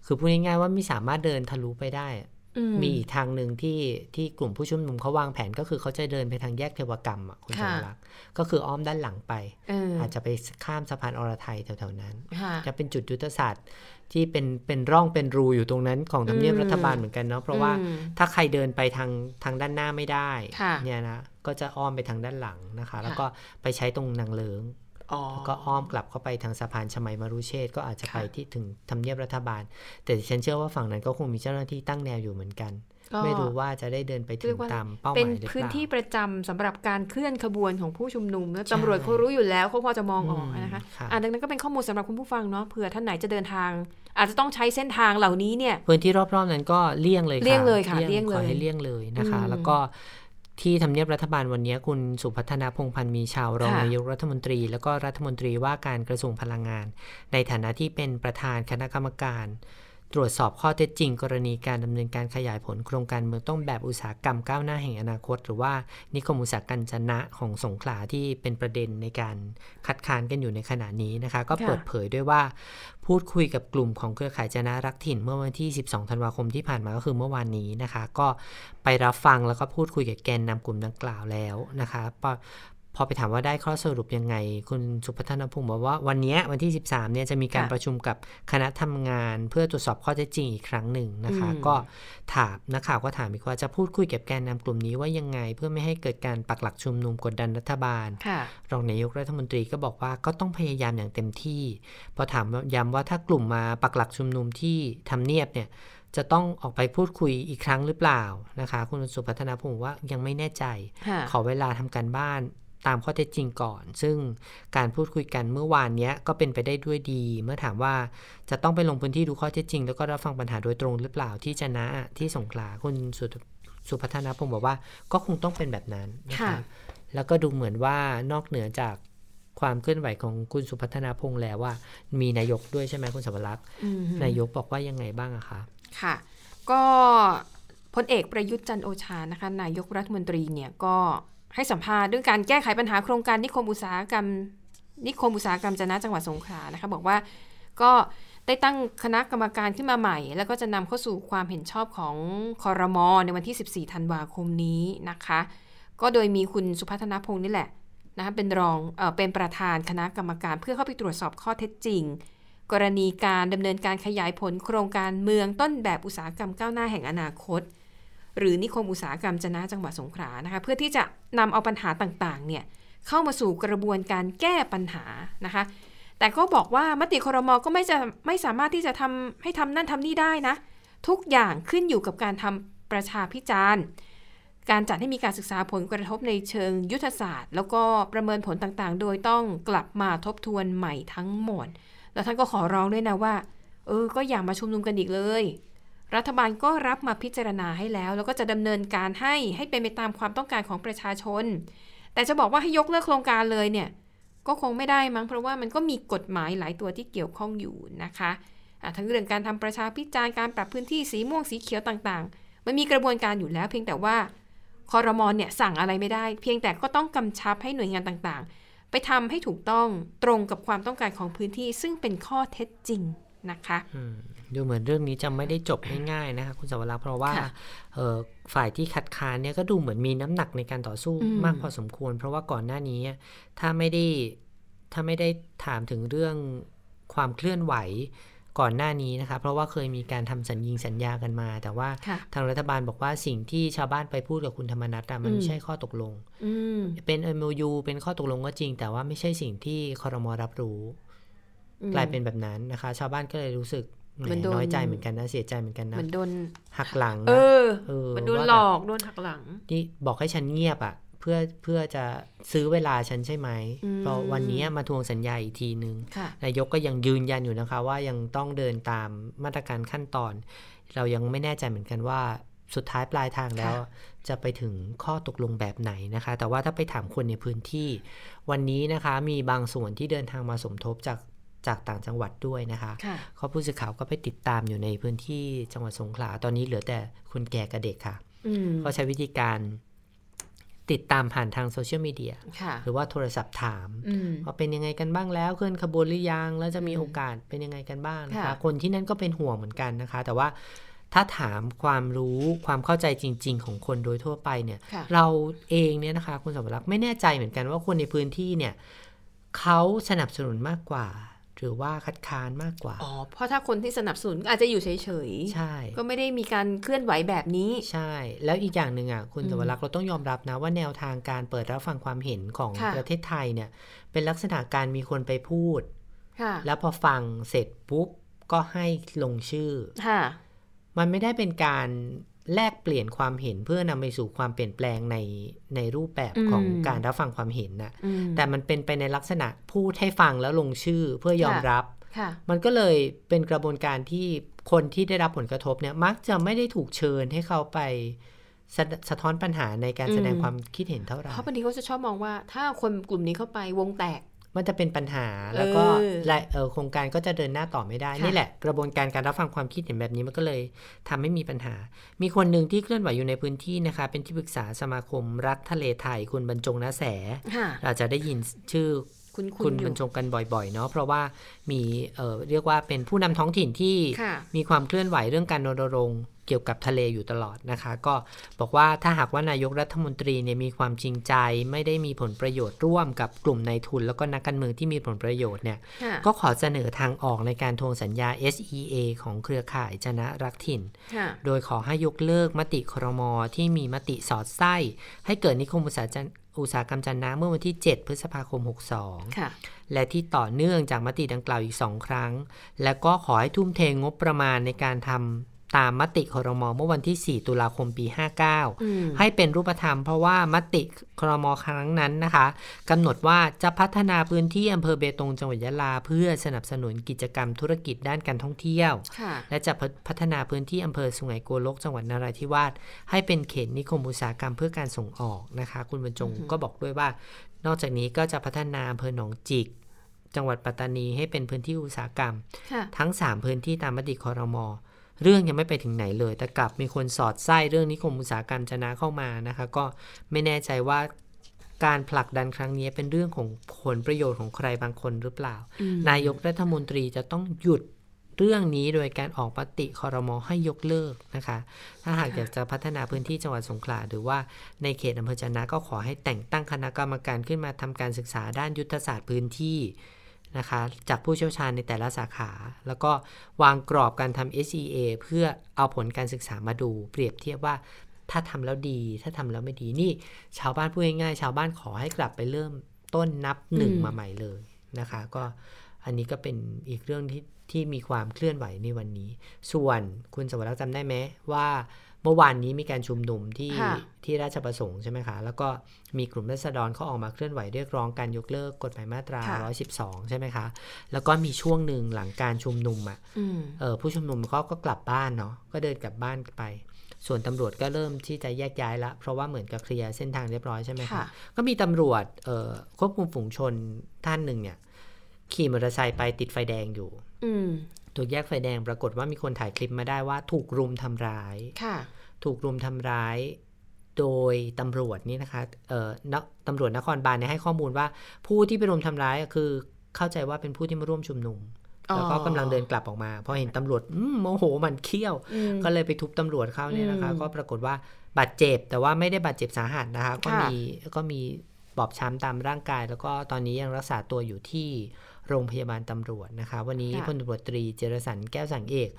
คือพูดง่ายๆว่าไม่สามารถเดินทะลุไปได้อะอื มีอีกทางหนึ่งที่ที่กลุ่มผู้ชุมนุมเขาวางแผนก็คือเขาจะเดินไปทางแยกเทวกรรมอะคุณสค่ะมรักษ์ก็คืออ้อมด้านหลังไปเอออาจจะไปข้ามสะพานอรไทยแถวๆนั้นค่ะจะเป็นจุดยุทธศาสตร์ที่เป็นเป็นร่องเป็นรูอยู่ตรงนั้นของทำเนียบอืมรัฐบาลเหมือนกันเนาะเพราะว่าอืมถ้าใครเดินไปทางทางด้านหน้าไม่ได้ค่ะเนี่ยนะก็จะอ้อมไปทางด้านหลังนะคะ แล้วค่ะก็ไปใช้ตรงนางเลิงอ๋อแล้ว ก็อ้อมกลับเข้าไปทางสะพานชมัยมรุเชษฐ์ก็อาจจะค่ะไปที่ถึงทำเนียบรัฐบาล แต่ดิฉันเชื่อว่าฝั่งนั้นก็คงมีเจ้าหน้าที่ตั้งแนวอยู่เหมือนกันก็ไม่รู้ว่าจะได้เดินไปถึเรีงยกว่าตามเป้าหเป็นมายหรือเปพื้นล่าที่ประจำสำหรับการเคลื่อนขบวนของผู้ชุมนุมแล้วใช่ตำรวจเขารู้อยู่แล้วเขาพอจะมองออกอืมนะคะค่ะอ่าดังนั้นก็เป็นข้อมูลสำหรับคุณผู้ฟังเนาะเผื่อท่านไหนจะเดินทาง อาจจะต้องใช้เส้นทางเหล่านี้เนี่ยพื้นที่รอบๆนั้นก็เลี่ยงเลยค่ะเลี่ยงเลยค่ะเลี่ยงเลยขอให้เลี่ยงเลยนะคะอืมแล้วก็ ที่ทำเนียบรัฐบาลวันนี้คุณสุพัฒนาพงษ์พันธ์มีชาวรองค่ะนายกรัฐมนตรี แล้วก็รัฐมนตรีว่าการกระทรวงพลังงาน ในฐานะที่เป็นประธานคณะกรรมการ ตรวจสอบข้อเท็จจริง กรณีการดำเนินการขยายผลโครงการเมืองต้นแบบอุตสาหกรรมก้าวหน้าแห่งอนาคต หรือว่านิคมอุตสาหกรรมจนะของสงขลาที่เป็นประเด็นในการคัดค้านกันอยู่ในขณะนี้นะคะ ก็ค่ะเปิดเผยด้วยว่า พูดคุยกับกลุ่มของเครือข่ายจนะรักถิ่นเมื่อวันที่ 12 ธันวาคมที่ผ่านมาก็คือเมื่อวานนี้นะคะ ก็ไปรับฟังแล้วก็พูดคุยกับแกนนำกลุ่มดังกล่าวแล้วนะคะ พอพอไปถามว่าได้ข้อสรุปยังไง คุณสุพัฒนพงศ์บอกว่าวันเนี้ยวันที่ 13เนี่ยจะมีการค่ะประชุมกับคณะทำงาน เพื่อตรวจสอบข้อเท็จจริงอีกครั้งหนึ่งนะคะอืมก็ถามนักข่าวก็ถามอีกว่าจะพูดคุยกับแกนนำกลุ่มนี้ว่ายังไง เพื่อไม่ให้เกิดการปักหลักชุมนุมกดดันรัฐบาลค่ะรองนายกรัฐมนตรีก็บอกว่าก็ต้องพยายามอย่างเต็มที่ พอถามย้ำว่าถ้ากลุ่มมาปักหลักชุมนุมที่ทำเนียบเนี่ยจะต้องออกไปพูดคุยอีกครั้งหรือเปล่านะคะ คุณสุพัฒนาพงศ์ว่ายังไม่แน่ใจค่ะขอเวลาทำการบ้าน ตามข้อเท็จจริงก่อน ซึ่งการพูดคุยกันเมื่อวานเนี้ยก็เป็นไปได้ด้วยดี เมื่อถามว่าจะต้องไปลงพื้นที่ดูข้อเท็จจริง แล้วก็รับฟังปัญหาโดยตรงหรือเปล่าที่จะนะที่สงขลาคุณสุสุพัฒนาพงศ์บอกว่าก็คงต้องเป็นแบบนั้นนะคะค่ะแล้วก็ดูเหมือนว่านอกเหนือจากความเคลื่อนไหวของคุณสุพัฒนาพงศ์แล้วว่า มีนายกด้วยใช่ไหมคุณสวรักษ์อืมนายกบอกว่ายังไงบ้างอะคะค่ะ ก็พลเอกประยุทธ์จันทร์โอชานะคะนายกรัฐมนตรีเนี่ยก็ ให้สัมภาษณ์เรื่องการแก้ไขปัญหาโครงการนิคมอุตสาหกรรม นิคมอุตสาหกรรมจนะจังหวัดสงขลานะคะบอกว่าก็ได้ตั้งคณะกรรมการขึ้นมาใหม่ แล้วก็จะนำเข้าสู่ความเห็นชอบของคอรมอในวันที่ 14 ธันวาคมนี้นะคะ ก็โดยมีคุณสุพัฒนพงศ์นี่แหละนะคะเป็นรองเออเป็นประธานคณะกรรมการเพื่อเข้าไปตรวจสอบข้อเท็จจริง กรณีการดำเนินการขยายผลโครงการเมืองต้นแบบอุตสาหกรรมก้าวหน้าแห่งอนาคต หรือนิคมอุตสาหกรรมจนะจังหวัดสงขลานะคะ เพื่อที่จะนำเอาปัญหาต่างๆ เนี่ยเข้ามาสู่กระบวนการแก้ปัญหานะคะ แต่ก็บอกว่ามติครมก็ไม่จะไม่สามารถที่จะทำให้ทำนั่นทำนี่ได้นะ ทุกอย่างขึ้นอยู่กับการทำประชาพิจารณ์การจัดให้มีการศึกษาผลกระทบในเชิงยุทธศาสตร์ แล้วก็ประเมินผลต่างๆ โดยต้องกลับมาทบทวนใหม่ทั้งหมด แล้วท่านก็ขอร้องด้วยนะว่า เออ ก็อย่ามาชุมนุมกันอีกเลย รัฐบาลก็รับมาพิจารณาให้แล้ว แล้วก็จะดำเนินการให้ให้เป็นไปตามความต้องการของประชาชน แต่จะบอกว่าให้ยกเลิกโครงการเลยเนี่ยก็คงไม่ได้มั้งเพราะว่ามันก็มีกฎหมายหลายตัวที่เกี่ยวข้องอยู่นะคะะทั้งเรื่องการทำประชาพิจารณ์การปรับพื้นที่สีม่วงสีเขียวต่างๆ มันมีกระบวนการอยู่แล้ว เพียงแต่ว่าคอรมอนเนี่ยสั่งอะไรไม่ได้ เพียงแต่ก็ต้องกำชับให้หน่วยงานต่างๆ ไปทำให้ถูกต้องตรงกับความต้องการของพื้นที่ ซึ่งเป็นข้อเท็จจริงนะคะ ดูเหมือนเรื่องนี้จะไม่ได้จบง่ายๆนะคะคุณสวรักษ์เพราะว่าค่ะเอ่อฝ่ายที่คัดค้านเนี่ยก็ดูเหมือนมีน้ำหนักในการต่อสู้อืมมากพอสมควร เพราะว่าก่อนหน้านี้ถ้าไม่ได้ถ้าไม่ได้ถามถึงเรื่องความเคลื่อนไหวก่อนหน้านี้นะคะ เพราะว่าเคยมีการทำสัญญิงสัญญากันมา แต่ว่าค่ะทางรัฐบาลบอกว่าสิ่งที่ชาวบ้านไปพูดกับคุณธรรมนัฐอะมันอืมไม่ใช่ข้อตกลงอืมเป็น MOU เป็นข้อตกลงก็จริง แต่ว่าไม่ใช่สิ่งที่คอรมอรับรู้อืมกลายเป็นแบบนั้นนะคะ ชาวบ้านก็เลยรู้สึกแหเห มือนโดนน้อยใจเหมือนกันนะเสียใจเหมือนกันเหนะมือนโดนหักหลัง เอนะอเออมันโดนว่าแบบหลอกโดนหักหลัง นี่บอกให้ฉันเงียบอะ่ะ เพื่อเพื่อจะซื้อเวลาฉันใช่ไหมอืมเพราะวันนี้มาทวงสัญญาอีกทีนึงค่ะนายกก็ยังยืนยันอยู่นะคะ ว่ายังต้องเดินตามมาตรการขั้นตอน เรายังไม่แน่ใจเหมือนกันว่าสุดท้ายปลายทางแล้วค่ะจะไปถึงข้อตกลงแบบไหนนะคะ แต่ว่าถ้าไปถามคนในพื้นที่ วันนี้นะคะ มีบางส่วนที่เดินทางมาสมทบจาก จากต่างจังหวัดด้วยนะคะค่ะเขาผู้สื่อข่าวก็ไปติดตามอยู่ในพื้นที่จังหวัดสงขลาตอนนี้เหลือแต่คนแก่กับเด็กค่ะอืมเขาใช้วิธีการติดตามผ่านทางโซเชียลมีเดียค่ะหรือว่าโทรศัพท์ถามอืมว่าเป็นยังไงกันบ้างแล้วเคลื่อนขบวนหรือยัง แล้วจะมีอืมโอกาสเป็นยังไงกันบ้างนะคะค่ะคนที่นั่นก็เป็นห่วงเหมือนกันนะคะ แต่ว่าถ้าถามความรู้ความเข้าใจจริง ๆ ของคนโดยทั่วไปเนี่ยค่ะเราเองเนี่ยนะคะ คุณสมรักษ์ไม่แน่ใจเหมือนกันว่าคนในพื้นที่เนี่ยเขาสนับสนุนมากกว่า หรือว่าคัดค้านมากกว่า อ๋อ เพราะถ้าคนที่สนับสนุนก็อาจจะอยู่เฉยใช่ๆก็ไม่ได้มีการเคลื่อนไหวแบบนี้ ใช่ แล้วอีกอย่างหนึ่งอะ คุณอืมสวรักษ์เราต้องยอมรับนะว่าแนวทางการเปิดรับฟังความเห็นของค่ะประเทศไทยเนี่ย เป็นลักษณะการมีคนไปพูดค่ะแล้วพอฟังเสร็จปุ๊บ ก็ให้ลงชื่อค่ะมันไม่ได้เป็นการ แลกเปลี่ยนความเห็นเพื่อนำไปสู่ความเปลี่ยนแปลงในในรูปแบบอืมของการรับฟังความเห็นน่ะอืมแต่มันเป็นไปในลักษณะพูดให้ฟังแล้วลงชื่อเพื่อยอมค่ะรับค่ะมันก็เลยเป็นกระบวนการที่คนที่ได้รับผลกระทบเนี่ยมักจะไม่ได้ถูกเชิญให้เขาไปสะสะท้อนปัญหาในการอืมแสดงความคิดเห็นเท่าไหร่เพราะบางทีเขาจะชอบมองว่า ถ้าคนกลุ่มนี้เข้าไปวงแตก มันจะเป็นปัญหาแล้วก็เออและเอ่อโครงการก็จะเดินหน้าต่อไม่ได้ค่ะนี่แหละ กระบวนการการรับฟังความคิดเห็นแบบนี้มันก็เลยทำให้มีปัญหา มีคนหนึ่งที่เคลื่อนไหวอยู่ในพื้นที่นะคะ เป็นที่ปรึกษาสมาคมรักทะเลไทย คุณบรรจงนาแสค่ะเราจะได้ยินชื่อคุณคุคุณณอบรยู่รจงกันบ่อยๆเนาะเพราะว่ามีเอ่อเรียกว่าเป็นผู้นำท้องถิ่นที่ค่ะมีความเคลื่อนไหวเรื่องการรณรงค์ เกี่ยวกับทะเลอยู่ตลอดนะคะ ก็บอกว่าถ้าหากว่านายกรัฐมนตรีเนี่ยมีความจริงใจ ไม่ได้มีผลประโยชน์ร่วมกับกลุ่มนายทุน แล้วก็นักการเมืองที่มีผลประโยชน์เนี่ยค่ะก็ขอเสนอทางออกในการทวงสัญญา SEA ของเครือข่ายจนะรักถิ่นค่ะโดยขอให้ยกเลิกมติครมที่มีมติสอดไส้ ให้เกิดนิคมอุตสาหจันอุตสาหกรรมจันนะเมื่อวันที่ 7 พฤษภาคม 62ค่ะและที่ต่อเนื่องจากมติดังกล่าวอีก 2 ครั้ง และก็ขอให้ทุ่มเทงบประมาณในการทำ ตามมติครมเมื่อวันที่ 4 ตุลาคมปี 59อืมให้เป็นรูปธรรมเพราะว่ามติครมครั้งนั้นนะคะกำหนดว่าจะพัฒนาพื้นที่อำเภอเบตงจังหวัดยะลา เพื่อสนับสนุนกิจกรรมธุรกิจด้านการท่องเที่ยวค่ะและจะพัฒนาพื้นที่อำเภอสุไหงโกลกจังหวัดนราธิวาสให้เป็นเขตนิคมอุตสาหกรรมเพื่อการส่งออกนะคะ คุณบรรจงอือฮึก็บอกด้วยว่า นอกจากนี้ก็จะพัฒนาอำเภอหนองจิก จังหวัดปัตตานีให้เป็นพื้นที่อุตสาหกรรมค่ะทั้ง 3 พื้นที่ตามมติคอรมอ เรื่องยังไม่ไปถึงไหนเลย แต่กลับมีคนสอดไส้เรื่องนิคมอุตสาหกรรมจะนาเข้ามานะคะ ก็ไม่แน่ใจว่าการผลักดันครั้งนี้เป็นเรื่องของผลประโยชน์ของใครบางคนหรือเปล่าอืมนายกรัฐมนตรีจะต้องหยุดเรื่องนี้โดยการออกปฏิคอรมอให้ยกเลิกนะคะ ถ้าหากอยากจะพัฒนาพื้นที่จังหวัดสงขลาหรือว่าในเขตอำเภอจะนะก็ขอให้แต่งตั้งคณะกรรมการขึ้นมาทำการศึกษาด้านยุทธศาสตร์พื้นที่ นะคะจากผู้เชี่ยวชาญในแต่ละสาขา แล้วก็วางกรอบการทำ SEA เพื่อเอาผลการศึกษามาดู เปรียบเทียบว่าถ้าทำแล้วดี ถ้าทำแล้วไม่ดีนี่ ชาวบ้านพูดง่ายๆชาวบ้านขอให้กลับไปเริ่มต้นนับหนึ่งอืมมาใหม่เลยนะคะ ก็อันนี้ก็เป็นอีกเรื่องที่ ที่มีความเคลื่อนไหวในวันนี้ ส่วนคุณสวรักษ์จำได้ไหมว่าเมื่อวานนี้มีการชุมนุมที่ค่ะที่ราชประสงค์ใช่ไหมคะ แล้วก็มีกลุ่มรัษฎรเขาออกมาเคลื่อนไหวเรียกร้องการยกเลิกกฎหมายมาตราค่ะ112 ใช่ไหมคะ แล้วก็มีช่วงหนึ่งหลังการชุมนุมอะอืมเออผู้ชุมนุมเขาก็กลับบ้านเนาะ ก็เดินกลับบ้านไป ส่วนตำรวจก็เริ่มที่จะแยกย้ายละ เพราะว่าเหมือนกับเคลียร์เส้นทางเรียบร้อยใช่ไหมคะค่ะก็มีตำรวจเอ่อควบคุมฝูงชนท่านหนึ่งเนี่ยขี่มอเตอร์ไซค์ไปติดไฟแดงอยู่อืม ถูกแยกไฟแดงปรากฏว่ามีคนถ่ายคลิปมาได้ว่า ถูกรุมทำร้ายค่ะถูกรุมทำร้ายโดยตำรวจนี่นะคะ เอ่อนักตำรวจนครบาลเนี่ยให้ข้อมูลว่า ผู้ที่ไปรุมทำร้ายอะคือเข้าใจว่าเป็นผู้ที่มาร่วมชุมนุมอ๋อแล้วก็กำลังเดินกลับออกมาพอเห็นตำรวจอืมโมโหมันเขี้ยวอืมก็เลยไปทุบตำรวจเขาเนี่ยนะคะอืมก็ปรากฏว่าบาดเจ็บ แต่ว่าไม่ได้บาดเจ็บสาหัสนะคะ ก็ค่ะมีก็มีบอบช้ำตามร่างกาย แล้วก็ตอนนี้ยังรักษาตัวอยู่ที่ โรงพยาบาลตำรวจนะคะ วันนี้ค่ะพลตำรวจตรีเจรสันแก้วสังเอก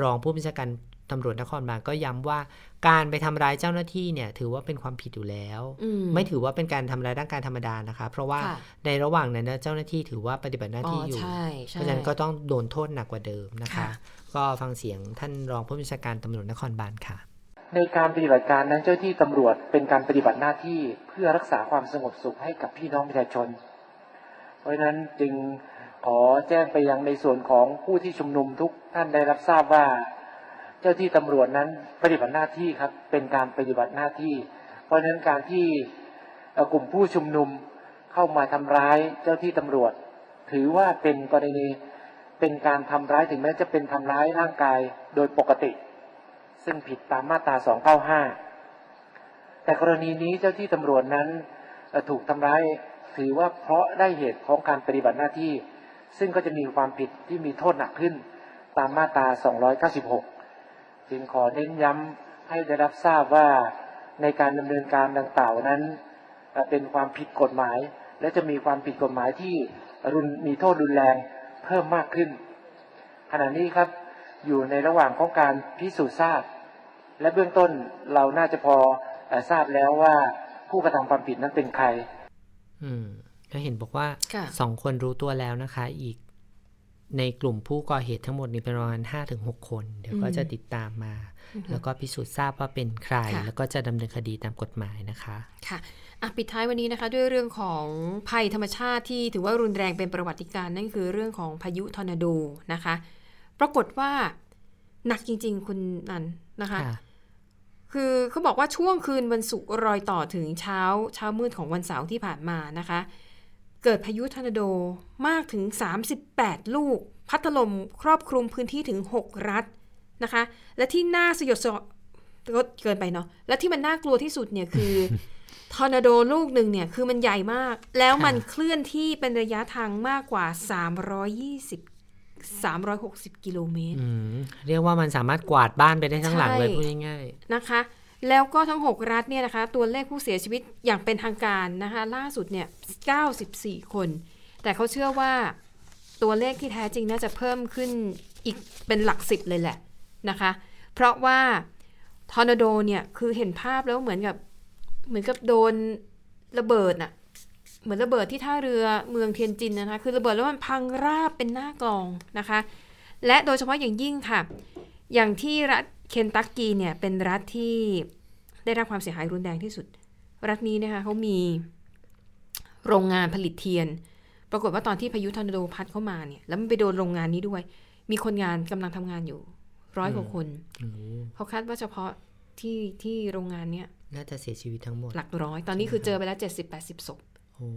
รองผู้บัญชาการตำรวจนครบาลก็ย้ำว่าการไปทำร้ายเจ้าหน้าที่เนี่ยถือว่าเป็นความผิดอยู่แล้วอืมไม่ถือว่าเป็นการทำร้ายร่างกายธรรมดานะคะ เพราะว่าค่ะในระหว่างนั้นนะเจ้าหน้าที่ถือว่าปฏิบัติหน้าที่อยู่ใช่ใช่เพราะฉะนั้นก็ต้องโดนโทษหนักกว่าเดิมนะคะค่ะก็ฟังเสียงท่านรองผู้บัญชาการตำรวจนครบาลค่ะ ในการปฏิบัติการนั้นเจ้าหน้าที่ตำรวจเป็นการปฏิบัติหน้าที่เพื่อรักษาความสงบสุขให้กับพี่น้องประชาชน เพราะฉะนั้นจึง ขอแจ้งไปยังในส่วนของผู้ที่ชุมนุมทุกท่านได้รับทราบว่า เจ้าที่ตำรวจนั้นปฏิบัติหน้าที่ครับ เป็นการปฏิบัติหน้าที่ เพราะฉะนั้นการที่กลุ่มผู้ชุมนุมเข้ามาทำร้ายเจ้าที่ตำรวจ ถือว่าเป็นกรณีเป็นการทำร้ายถึงแม้จะเป็นทำร้ายร่างกายโดยปกติ ซึ่งผิดตามมาตรา 295 แต่กรณีนี้เจ้าที่ตำรวจนั้นถูกทำร้ายถือว่าเพราะได้เหตุของการปฏิบัติหน้าที่ ซึ่งก็จะมีความผิดที่มีโทษหนักขึ้นตามมาตรา 296 จึงขอเน้นย้ำให้ได้รับทราบว่าในการดำเนินการดังกล่าวนั้น เป็นความผิดกฎหมาย และจะมีความผิดกฎหมายที่รุนมีโทษรุนแรงเพิ่มมากขึ้น ขณะนี้ครับอยู่ในระหว่างของการพิสูจน์ทราบ และเบื้องต้นเราน่าจะพออทราบแล้วว่าผู้กระทำความผิดนั้นเป็นใคร อืม ก็เห็นบอกว่าค่ะสองคนรู้ตัวแล้วนะคะ อีกในกลุ่มผู้ก่อเหตุทั้งหมดนี้เป็นประมาณห้าถึงหกคน เดี๋ยวก็จะติดตามมา แล้วก็พิสูจน์ทราบว่าเป็นใครค่ะแล้วก็จะดำเนินคดีตามกฎหมายนะคะค่ะอะปิดท้ายวันนี้นะคะ ด้วยเรื่องของภัยธรรมชาติที่ถือว่ารุนแรงเป็นประวัติการณ์นั่นคือเรื่องของพายุทอร์นาโดนะคะ ปรากฏว่าหนักจริง ๆ คุณนันนะคะค่ะคือเขาบอกว่าช่วงคืนวันศุกร์รอยต่อถึงเช้าเช้ามืดของวันเสาร์ที่ผ่านมานะคะ เกิดพายุทอร์นาโดมากถึง 38 ลูก พัดถล่มครอบคลุมพื้นที่ถึง 6 รัฐนะคะ และที่น่าสยดสยองก็เกินไปเนาะและที่มันน่ากลัวที่สุดเนี่ยคือทอร์นาโดลูกหนึ่งเนี่ยคือมันใหญ่มาก แล้วมันค่ะเคลื่อนที่เป็นระยะทางมากกว่า 320 360 กิโลเมตรอืมเรียกว่ามันสามารถกวาดบ้านไปได้ทั้งหลังเลยใช่พูดง่ายนะคะ แล้วก็ทั้ง 6 รัฐเนี่ยนะคะ ตัวเลขผู้เสียชีวิตอย่างเป็นทางการนะคะ ล่าสุดเนี่ย 94 คน แต่เขาเชื่อว่าตัวเลขที่แท้จริงน่าจะเพิ่มขึ้นอีกเป็นหลักสิบเลยแหละนะคะ เพราะว่าทอร์นาโดเนี่ยคือเห็นภาพแล้วเหมือนกับเหมือนกับโดนระเบิดน่ะเหมือนระเบิดที่ท่าเรือเมืองเทียนจินนะคะ คือระเบิดแล้วมันพังราบเป็นหน้ากลองนะคะ และโดยเฉพาะอย่างยิ่งค่ะ อย่างที่รัฐ เคนตักกีเนี่ยเป็นรัฐที่ได้รับความเสียหายรุนแรงที่สุด รัฐนี้นะคะเขามีโรงงานผลิตเทียน ปรากฏว่าตอนที่พายุทอร์นาโดพัดเข้ามาเนี่ย แล้วมันไปโดนโรงงานนี้ด้วย มีคนงานกำลังทำงานอยู่ ร้อยกว่าคนๆโอ้โหเขาคาดว่าเฉพาะที่ที่โรงงานเนี้ยน่าจะเสียชีวิตทั้งหมด หลักร้อย ตอนนี้คือเจอไปแล้ว70 80ศพโอ้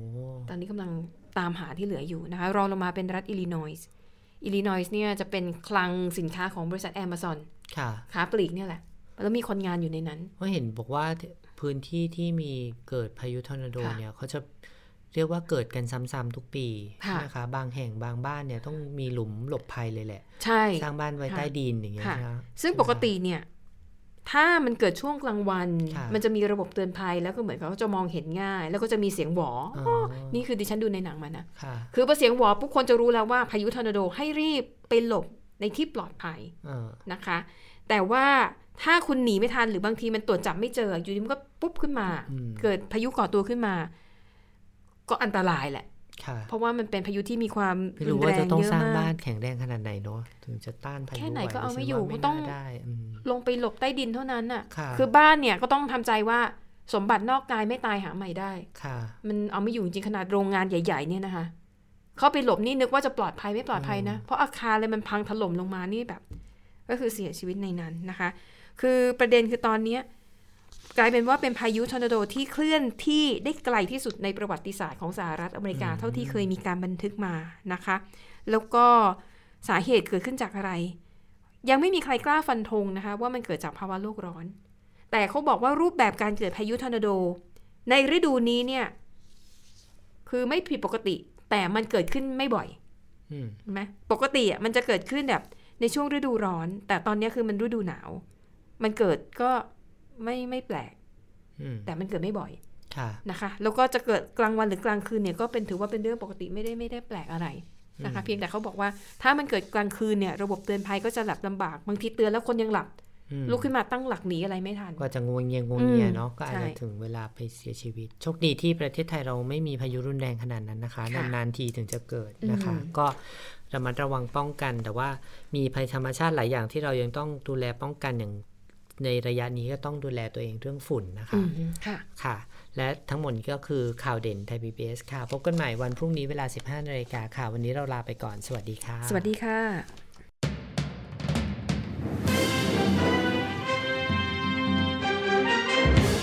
ตอนนี้กำลังตามหาที่เหลืออยู่นะคะ รองลงมาเป็นรัฐอิลลินอยส์อิลลินอยส์เนี่ยจะเป็นคลังสินค้าของบริษัท Amazon ค่ะ ค้าปลีกเนี่ยแหละ แล้วมีคนงานอยู่ในนั้นเพราะเห็นบอกว่าพื้นที่ที่มีเกิดพายุทอร์นาโดค่ะเนี่ยเขาจะเรียกว่าเกิดกันซ้ำๆทุกปีค่ะนะคะ บางแห่งบางบ้านเนี่ยต้องมีหลุมหลบภัยเลยแหละ ใช่ สร้างบ้านไว้ค่ะใต้ดินอย่างเงี้ยค่ะใช่ไหมซึ่งปกติเนี่ย ถ้ามันเกิดช่วงกลางวันค่ะมันจะมีระบบเตือนภัยแล้วก็เหมือนกับเขาจะมองเห็นง่าย แล้วก็จะมีเสียงหวอออ๋อนี่คือดิฉันดูในหนังมานะค่ะคือพอเสียงหวอปุ๊บคนจะรู้แล้วว่าพายุทอร์นาโดให้รีบไปหลบ ในที่ปลอดภัยเออนะคะ แต่ว่าถ้าคุณหนีไม่ทันหรือบางทีมันตรวจจับไม่เจอ อยู่ดีมันก็ปุ๊บขึ้นมาอืมเกิดพายุก่อตัวขึ้นมา ก็อันตรายแหละค่ะเพราะว่ามันเป็นพายุที่มีความไม่รุรู้นว่าแรจะงต้องเยอะสร้างมาบ้านกแข็งแรงขนาดไหนเนาะถึงจะต้านพายุแค่ไหนวก็เอาไม่ดิฉันอยู่ว่ก็ต้องน่าได้อืมลงไปหลบใต้ดินเท่านั้นน่ะค่ะคือบ้านเนี่ยก็ต้องทำใจว่าสมบัตินอกกายไม่ตายหาใหม่ได้ค่ะ มันเอาไม่อยู่จริงๆขนาดโรงงานใหญ่ ๆ เนี่ยนะคะ เข้าไปหลบนี่นึกว่าจะปลอดภัยไม่ปลอดภัยนะ เพราะอาคารเลยมันพังถล่มลงมานี่แบบ ก็คือเสียชีวิตในนั้นนะคะ คือประเด็นคือตอนเนี้ยกลายเป็นว่าเป็นพายุทอร์นาโดที่เคลื่อนที่ได้ไกลที่สุดในประวัติศาสตร์ของสหรัฐอเมริกาอืมเท่าที่เคยมีการบันทึกมานะคะ แล้วก็สาเหตุเกิดขึ้นจากอะไร ยังไม่มีใครกล้าฟันธงนะคะ ว่ามันเกิดจากภาวะโลกร้อน แต่เขาบอกว่ารูปแบบการเกิดพายุทอร์นาโด ในฤดูนี้เนี่ยคือไม่ผิดปกติ แต่มันเกิดขึ้นไม่บ่อยอืมเห็นไหมปกติอะมันจะเกิดขึ้นแบบในช่วงฤดูร้อน แต่ตอนนี้คือมันฤดูหนาว มันเกิดก็ไม่ไม่แปลกอืมแต่มันเกิดไม่บ่อยค่ะนะคะแล้วก็จะเกิดกลางวันหรือกลางคืนเนี่ยก็เป็นถือว่าเป็นเรื่องปกติไม่ได้ไม่ได้แปลกอะไรนะคะ เพียงแต่เขาบอกว่าถ้ามันเกิดกลางคืนเนี่ยระบบเตือนภัยก็จะหลับลำบากบางทีเตือนแล้วคนยังหลับอืม ลุกขึ้นมาตั้งหลักหนีอะไรไม่ทัน ก็จะงวงเงียงวงเงียอืมเนาะก็อาจใช่จะถึงเวลาไปเสียชีวิต โชคดีที่ประเทศไทยเราไม่มีพายุรุนแรงขนาดนั้นนะคะค่ะนานๆทีถึงจะเกิดนะคะอืมก็ระมัดระวังป้องกัน แต่ว่ามีภัยธรรมชาติหลายอย่างที่เรายังต้องดูแลป้องกันอย่างในระยะนี้ก็ต้องดูแลตัวเองเรื่องฝุ่นนะคะอืมค่ะค่ะ และทั้งหมดนี้ก็คือข่าวเด่นไทย PBS ค่ะ พบกันใหม่วันพรุ่งนี้เวลา 15นาฬิกาค่ะ วันนี้เราลาไปก่อน สวัสดีค่ะ สวัสดีค่ะ